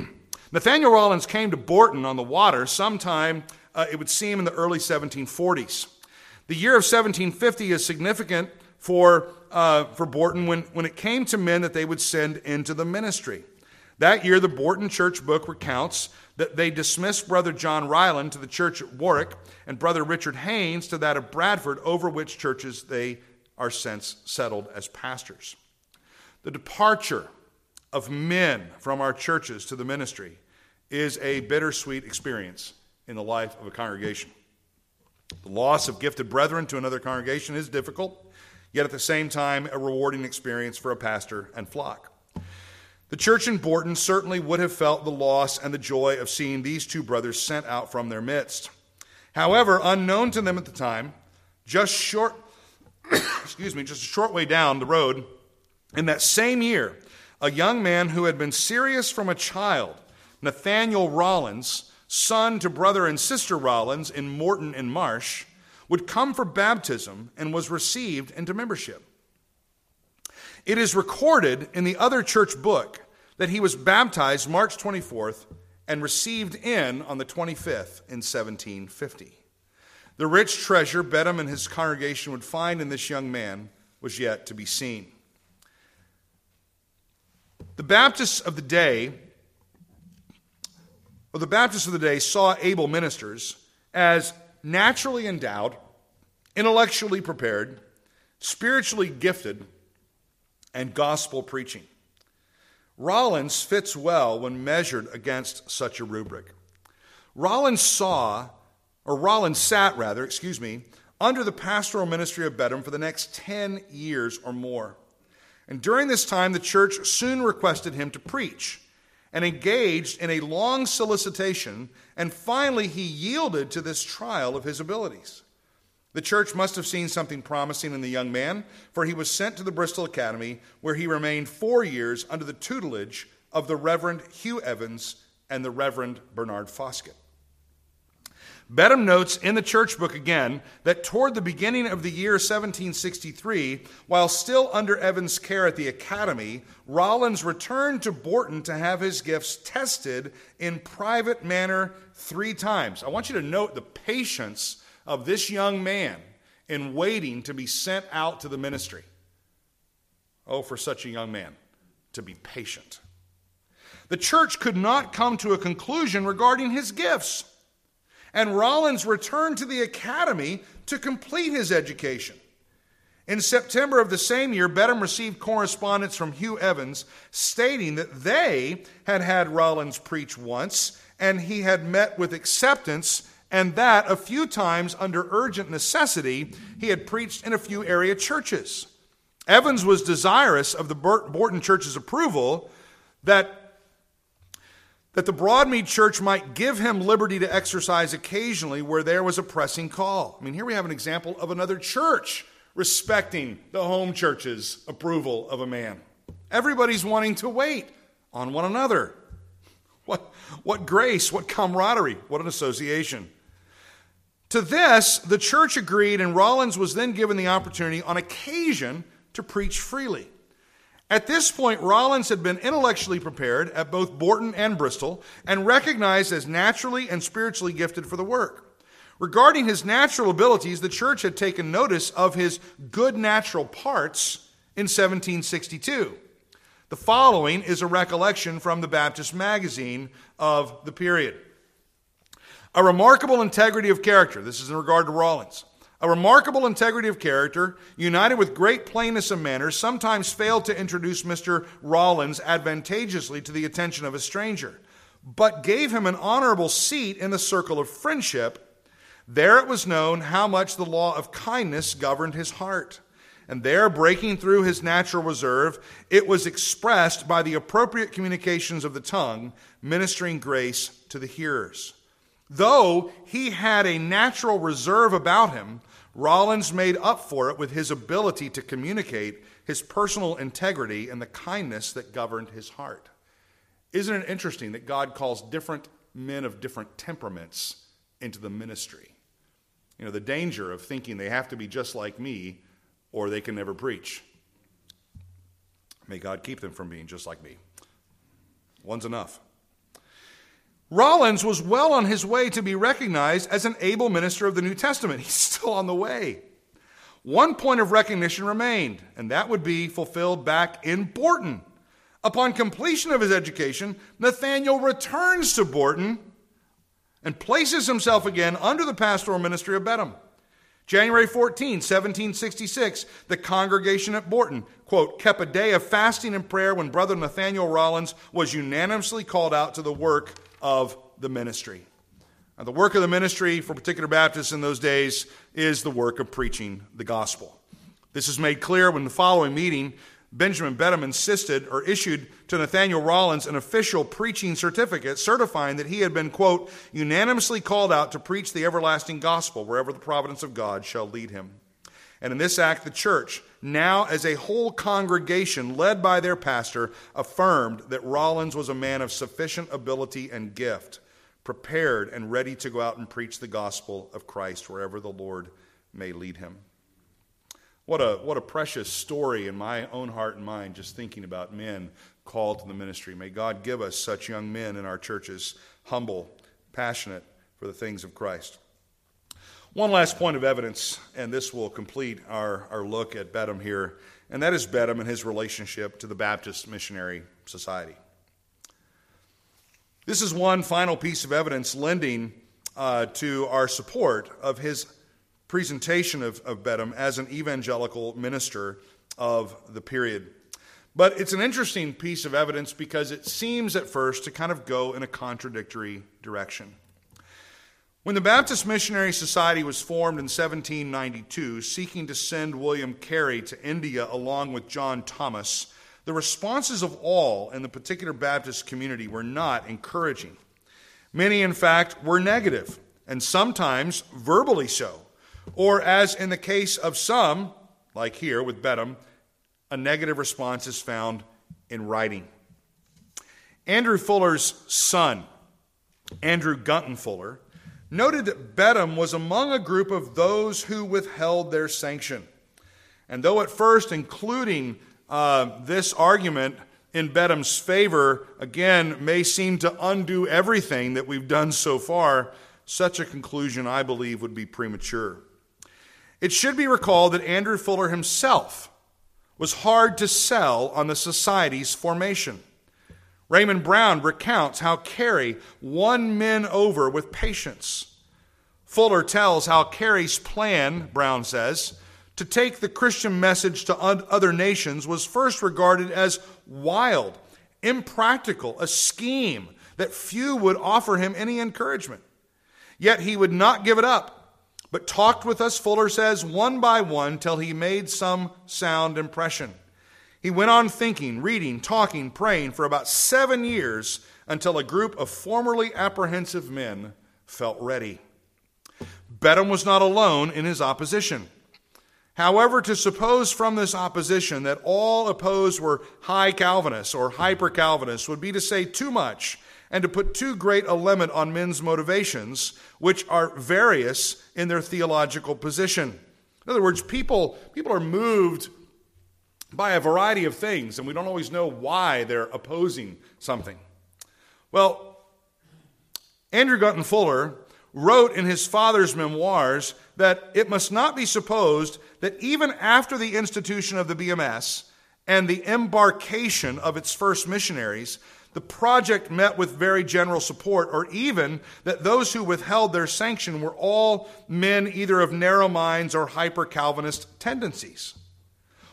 *clears throat* Nathaniel Rollins came to Bourton on the water sometime, uh, it would seem, in the early 1740s. The year of 1750 is significant for, uh, for Bourton when, when it came to men that they would send into the ministry. That year, the Bourton Church book recounts that they dismissed Brother John Ryland to the church at Warwick and Brother Richard Haynes to that of Bradford, over which churches they are since settled as pastors. The departure of men from our churches to the ministry is a bittersweet experience in the life of a congregation. The loss of gifted brethren to another congregation is difficult, yet at the same time, a rewarding experience for a pastor and flock. The church in Bourton certainly would have felt the loss and the joy of seeing these two brothers sent out from their midst. However, unknown to them at the time, just short *coughs* excuse me, just a short way down the road, in that same year, a young man who had been serious from a child, Nathaniel Rollins, son to brother and sister Rollins in Moreton and Marsh, would come for baptism and was received into membership. It is recorded in the other church book that he was baptized March 24th and received in on the 25th in 1750. The rich treasure Beddome and his congregation would find in this young man was yet to be seen. The Baptists of the day well, the Baptists of the day saw able ministers as naturally endowed, intellectually prepared, spiritually gifted, and gospel preaching. Rollins fits well when measured against such a rubric. Rollins saw, or Rollins sat rather, excuse me, under the pastoral ministry of Beddome for the next 10 years or more. And during this time, the church soon requested him to preach and engaged in a long solicitation, and finally he yielded to this trial of his abilities. The church must have seen something promising in the young man, for he was sent to the Bristol Academy, where he remained four years under the tutelage of the Reverend Hugh Evans and the Reverend Bernard Foskett. Beddome notes in the church book again that toward the beginning of the year 1763, while still under Evans' care at the academy, Rollins returned to Bourton to have his gifts tested in private manner three times. I want you to note the patience of this young man in waiting to be sent out to the ministry. Oh, for such a young man to be patient. The church could not come to a conclusion regarding his gifts and Rollins returned to the academy to complete his education. In September of the same year, Beddome received correspondence from Hugh Evans stating that they had had Rollins preach once and he had met with acceptance, and that a few times under urgent necessity he had preached in a few area churches. Evans was desirous of the Bourton Church's approval that that the Broadmead Church might give him liberty to exercise occasionally where there was a pressing call. I mean, here we have an example of another church respecting the home church's approval of a man. Everybody's wanting to wait on one another. What, what grace, what camaraderie, what an association. To this, the church agreed, and Rollins was then given the opportunity on occasion to preach freely. At this point, Rollins had been intellectually prepared at both Bourton and Bristol and recognized as naturally and spiritually gifted for the work. Regarding his natural abilities, the church had taken notice of his good natural parts in 1762. The following is a recollection from the Baptist magazine of the period. A remarkable integrity of character. This is in regard to Rawlins. A remarkable integrity of character, united with great plainness of manner, sometimes failed to introduce Mr. Rollins advantageously to the attention of a stranger, but gave him an honorable seat in the circle of friendship. There it was known how much the law of kindness governed his heart. And there, breaking through his natural reserve, it was expressed by the appropriate communications of the tongue, ministering grace to the hearers. Though he had a natural reserve about him, Rollins made up for it with his ability to communicate his personal integrity and the kindness that governed his heart. Isn't it interesting that God calls different men of different temperaments into the ministry? You know, the danger of thinking they have to be just like me or they can never preach. May God keep them from being just like me. One's enough. Rollins was well on his way to be recognized as an able minister of the New Testament. *laughs* He's still on the way. One point of recognition remained, and that would be fulfilled back in Bourton. Upon completion of his education, Nathaniel returns to Bourton and places himself again under the pastoral ministry of Beddome. January 14, 1766, the congregation at Bourton, quote, kept a day of fasting and prayer when Brother Nathaniel Rollins was unanimously called out to the work of the ministry. Now, the work of the ministry for particular Baptists in those days is the work of preaching the gospel. This is made clear when the following meeting, Benjamin Beddome insisted or issued to Nathaniel Rollins an official preaching certificate certifying that he had been, quote, unanimously called out to preach the everlasting gospel wherever the providence of God shall lead him. And in this act, the church, now as a whole congregation led by their pastor, affirmed that Rollins was a man of sufficient ability and gift, prepared and ready to go out and preach the gospel of Christ wherever the Lord may lead him. What a, what a precious story in my own heart and mind, just thinking about men called to the ministry. May God give us such young men in our churches, humble, passionate for the things of Christ. One last point of evidence, and this will complete our, our look at Beddome here, and that is Beddome and his relationship to the Baptist Missionary Society. This is one final piece of evidence lending uh, to our support of his presentation of, of Beddome as an evangelical minister of the period. But it's an interesting piece of evidence because it seems at first to kind of go in a contradictory direction. When the Baptist Missionary Society was formed in 1792, seeking to send William Carey to India along with John Thomas, the responses of all in the particular Baptist community were not encouraging. Many, in fact, were negative, and sometimes verbally so, or as in the case of some, like here with Beddome, a negative response is found in writing. Andrew Fuller's son, Andrew Gunton Fuller, noted that Beddome was among a group of those who withheld their sanction. And though at first including uh, this argument in Beddome's favor, again, may seem to undo everything that we've done so far, such a conclusion, I believe, would be premature. It should be recalled that Andrew Fuller himself was hard to sell on the society's formation. Raymond Brown recounts how Carey won men over with patience. Fuller tells how Carey's plan, Brown says, to take the Christian message to other nations was first regarded as wild, impractical, a scheme that few would offer him any encouragement. Yet he would not give it up, but talked with us, Fuller says, one by one till he made some sound impression. He went on thinking, reading, talking, praying for about seven years until a group of formerly apprehensive men felt ready. Bedham was not alone in his opposition. However, to suppose from this opposition that all opposed were high Calvinists or hyper Calvinists would be to say too much and to put too great a limit on men's motivations, which are various in their theological position. In other words, people, people are moved by a variety of things, and we don't always know why they're opposing something. Well, Andrew Gunton Fuller wrote in his father's memoirs that it must not be supposed that even after the institution of the BMS and the embarkation of its first missionaries, the project met with very general support, or even that those who withheld their sanction were all men either of narrow minds or hyper Calvinist tendencies.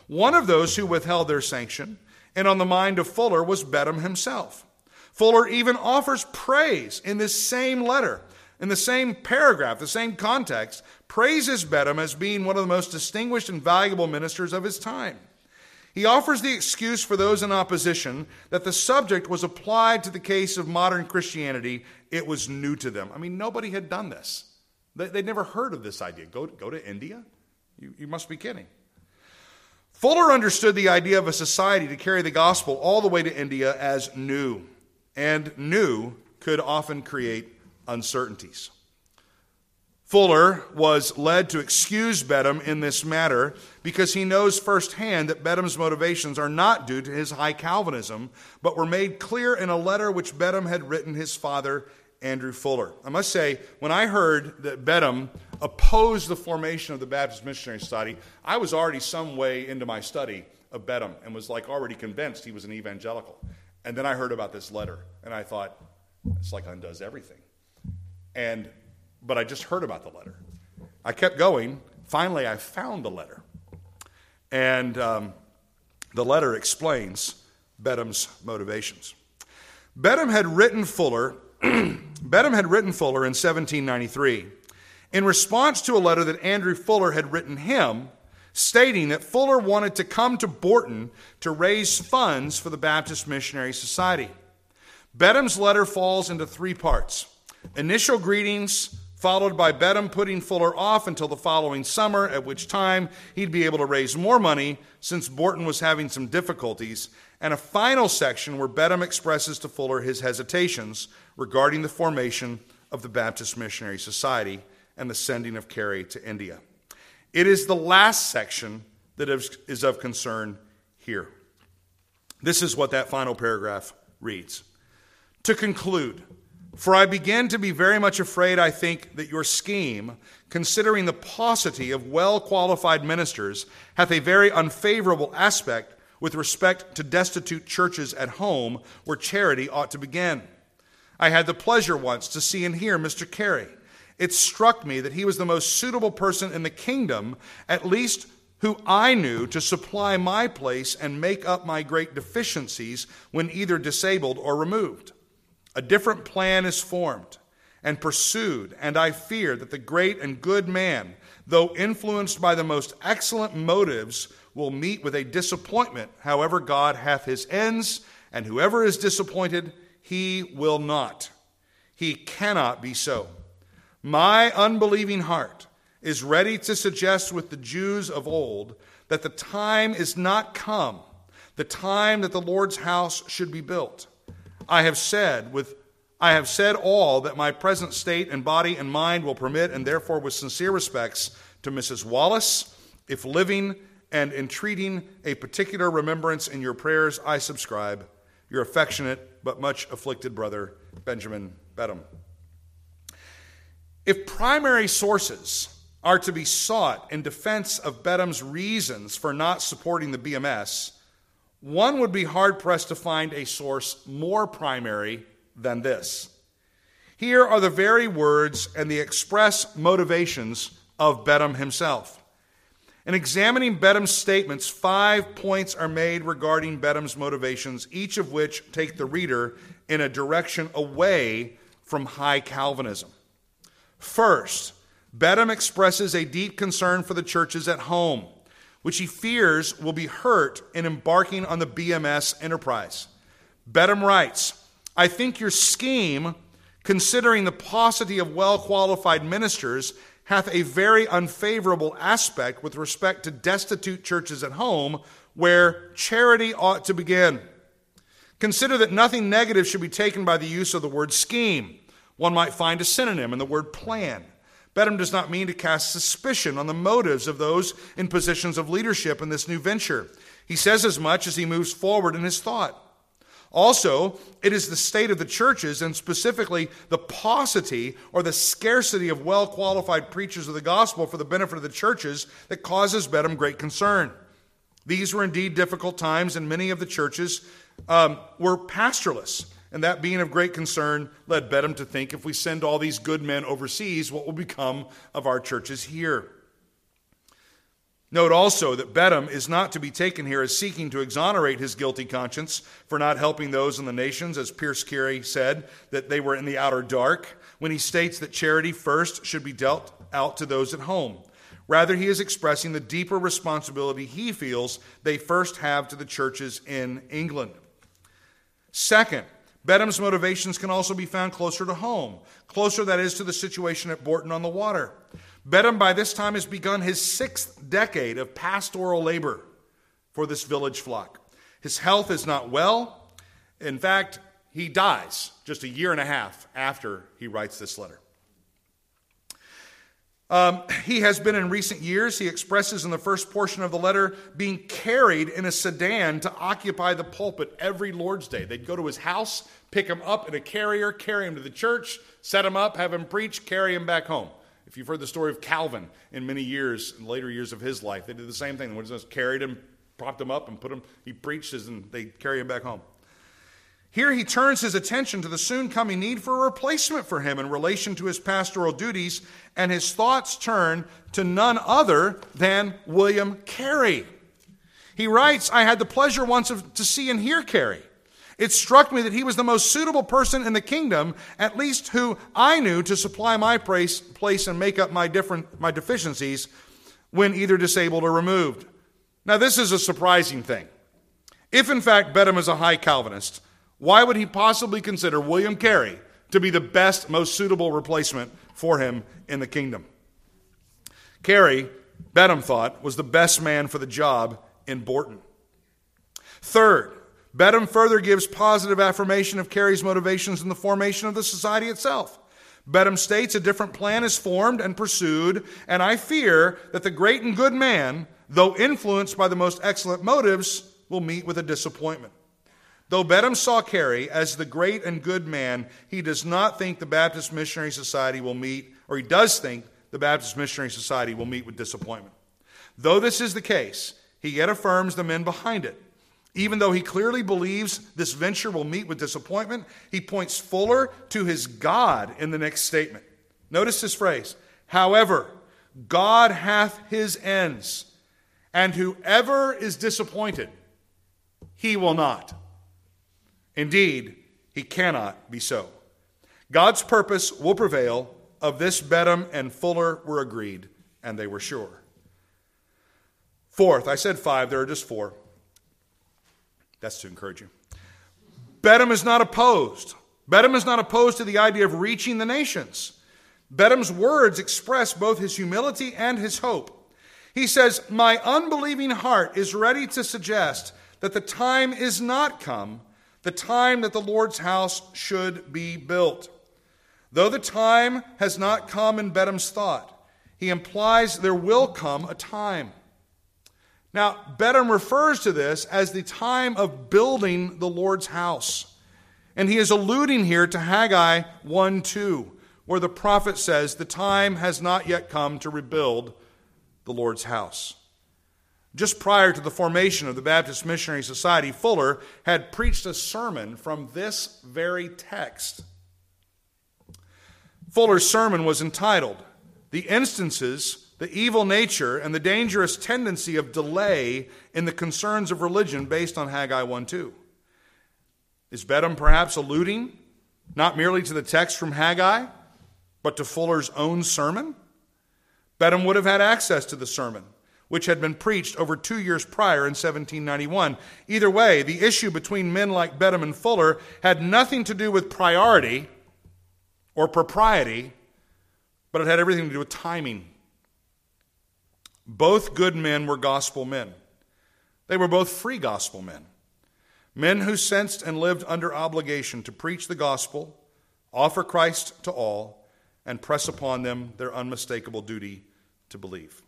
One of those who withheld their sanction, and on the mind of Fuller, was Beddome himself. Fuller even offers praise in this same letter, in the same paragraph, the same context, praises Beddome as being one of the most distinguished and valuable ministers of his time. He offers the excuse for those in opposition that the subject was applied to the case of modern Christianity. It was new to them. I mean, nobody had done this. They, would never heard of this idea. Go, go to India? You, you must be kidding. Fuller understood the idea of a society to carry the gospel all the way to India as new, and new could often create uncertainties. Fuller was led to excuse Beddome in this matter because he knows firsthand that Beddome's motivations are not due to his high Calvinism, but were made clear in a letter which Beddome had written his father Andrew Fuller. I must say, when I heard that Beddome opposed the formation of the Baptist Missionary Society, I was already some way into my study of Beddome and was like already convinced he was an evangelical. And then I heard about this letter, and I thought, it's like undoes everything. And but I just heard about the letter. I kept going. Finally, I found the letter, and um, the letter explains Beddome's motivations. Beddome had written Fuller *clears throat* Beddome had written Fuller in 1793 in response to a letter that Andrew Fuller had written him, stating that Fuller wanted to come to Bourton to raise funds for the Baptist Missionary Society. Beddome's letter falls into three parts initial greetings, followed by Beddome putting Fuller off until the following summer, at which time he'd be able to raise more money since Bourton was having some difficulties, and a final section where Beddome expresses to Fuller his hesitations regarding the formation of the Baptist Missionary Society and the sending of Carey to India. It is the last section that is of concern here. This is what that final paragraph reads. To conclude, for I begin to be very much afraid, I think, that your scheme, considering the paucity of well qualified ministers, hath a very unfavorable aspect with respect to destitute churches at home where charity ought to begin. I had the pleasure once to see and hear Mr. Carey. It struck me that he was the most suitable person in the kingdom, at least who I knew, to supply my place and make up my great deficiencies when either disabled or removed. A different plan is formed, and pursued, and I fear that the great and good man, though influenced by the most excellent motives, will meet with a disappointment, however, God hath his ends, and whoever is disappointed, he will not. He cannot be so. My unbelieving heart is ready to suggest with the Jews of old that the time is not come, the time that the Lord's house should be built. I have said with I have said all that my present state and body and mind will permit, and therefore, with sincere respects to Mrs. Wallace, if living and entreating a particular remembrance in your prayers, I subscribe. Your affectionate but much afflicted brother, Benjamin Beddome. If primary sources are to be sought in defense of Beddome's reasons for not supporting the BMS, one would be hard pressed to find a source more primary than this. Here are the very words and the express motivations of Beddome himself. In examining Beddome's statements, five points are made regarding Beddome's motivations, each of which take the reader in a direction away from high Calvinism. First, Beddome expresses a deep concern for the churches at home, which he fears will be hurt in embarking on the BMS enterprise. Beddome writes, I think your scheme, considering the paucity of well qualified ministers, hath a very unfavorable aspect with respect to destitute churches at home, where charity ought to begin. Consider that nothing negative should be taken by the use of the word scheme. One might find a synonym in the word plan. Beddome does not mean to cast suspicion on the motives of those in positions of leadership in this new venture. He says as much as he moves forward in his thought. Also, it is the state of the churches, and specifically the paucity or the scarcity of well qualified preachers of the gospel for the benefit of the churches, that causes Beddome great concern. These were indeed difficult times, and many of the churches um, were pastorless. And that being of great concern led Beddome to think if we send all these good men overseas, what will become of our churches here? Note also that Beddome is not to be taken here as seeking to exonerate his guilty conscience for not helping those in the nations, as Pearce Carey said, that they were in the outer dark, when he states that charity first should be dealt out to those at home. Rather, he is expressing the deeper responsibility he feels they first have to the churches in England. Second, Beddome's motivations can also be found closer to home, closer, that is, to the situation at Bourton on the Water. Beddome, by this time, has begun his sixth decade of pastoral labor for this village flock. His health is not well. In fact, he dies just a year and a half after he writes this letter. Um, he has been in recent years, he expresses in the first portion of the letter, being carried in a sedan to occupy the pulpit every Lord's Day. They'd go to his house, pick him up in a carrier, carry him to the church, set him up, have him preach, carry him back home. If you've heard the story of Calvin in many years, in later years of his life, they did the same thing. They just carried him, propped him up, and put him, he preached, and they carry him back home. Here he turns his attention to the soon coming need for a replacement for him in relation to his pastoral duties, and his thoughts turn to none other than William Carey. He writes, I had the pleasure once of, to see and hear Carey. It struck me that he was the most suitable person in the kingdom, at least who I knew to supply my place, place and make up my, different, my deficiencies when either disabled or removed. Now, this is a surprising thing. If, in fact, Beddome is a high Calvinist, why would he possibly consider William Carey to be the best, most suitable replacement for him in the kingdom? Carey, Beddome thought, was the best man for the job in Bourton. Third, Beddome further gives positive affirmation of Carey's motivations in the formation of the society itself. Beddome states a different plan is formed and pursued, and I fear that the great and good man, though influenced by the most excellent motives, will meet with a disappointment. Though Beddome saw Carey as the great and good man, he does not think the Baptist Missionary Society will meet, or he does think the Baptist Missionary Society will meet with disappointment. Though this is the case, he yet affirms the men behind it. Even though he clearly believes this venture will meet with disappointment, he points Fuller to his God in the next statement. Notice this phrase However, God hath his ends, and whoever is disappointed, he will not. Indeed, he cannot be so. God's purpose will prevail. Of this, Beddome and Fuller were agreed, and they were sure. Fourth, I said five, there are just four. That's to encourage you. Beddome is not opposed. Beddome is not opposed to the idea of reaching the nations. Beddome's words express both his humility and his hope. He says, My unbelieving heart is ready to suggest that the time is not come, the time that the Lord's house should be built. Though the time has not come in Beddome's thought, he implies there will come a time. Now, Beddome refers to this as the time of building the Lord's house. And he is alluding here to Haggai 1 2, where the prophet says, The time has not yet come to rebuild the Lord's house. Just prior to the formation of the Baptist Missionary Society, Fuller had preached a sermon from this very text. Fuller's sermon was entitled, The Instances the evil nature and the dangerous tendency of delay in the concerns of religion based on Haggai 1 2. Is Beddome perhaps alluding not merely to the text from Haggai, but to Fuller's own sermon? Beddome would have had access to the sermon, which had been preached over two years prior in 1791. Either way, the issue between men like Beddome and Fuller had nothing to do with priority or propriety, but it had everything to do with timing. Both good men were gospel men. They were both free gospel men. Men who sensed and lived under obligation to preach the gospel, offer Christ to all, and press upon them their unmistakable duty to believe.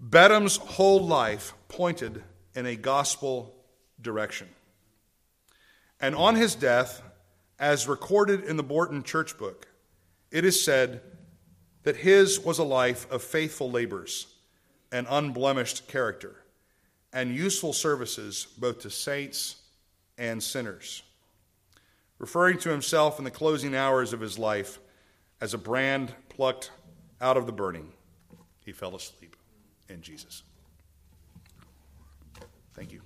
Beddome's whole life pointed in a gospel direction. And on his death, as recorded in the Bourton Church Book, it is said that his was a life of faithful labors and unblemished character, and useful services both to saints and sinners. Referring to himself in the closing hours of his life as a brand plucked out of the burning, he fell asleep in Jesus. Thank you.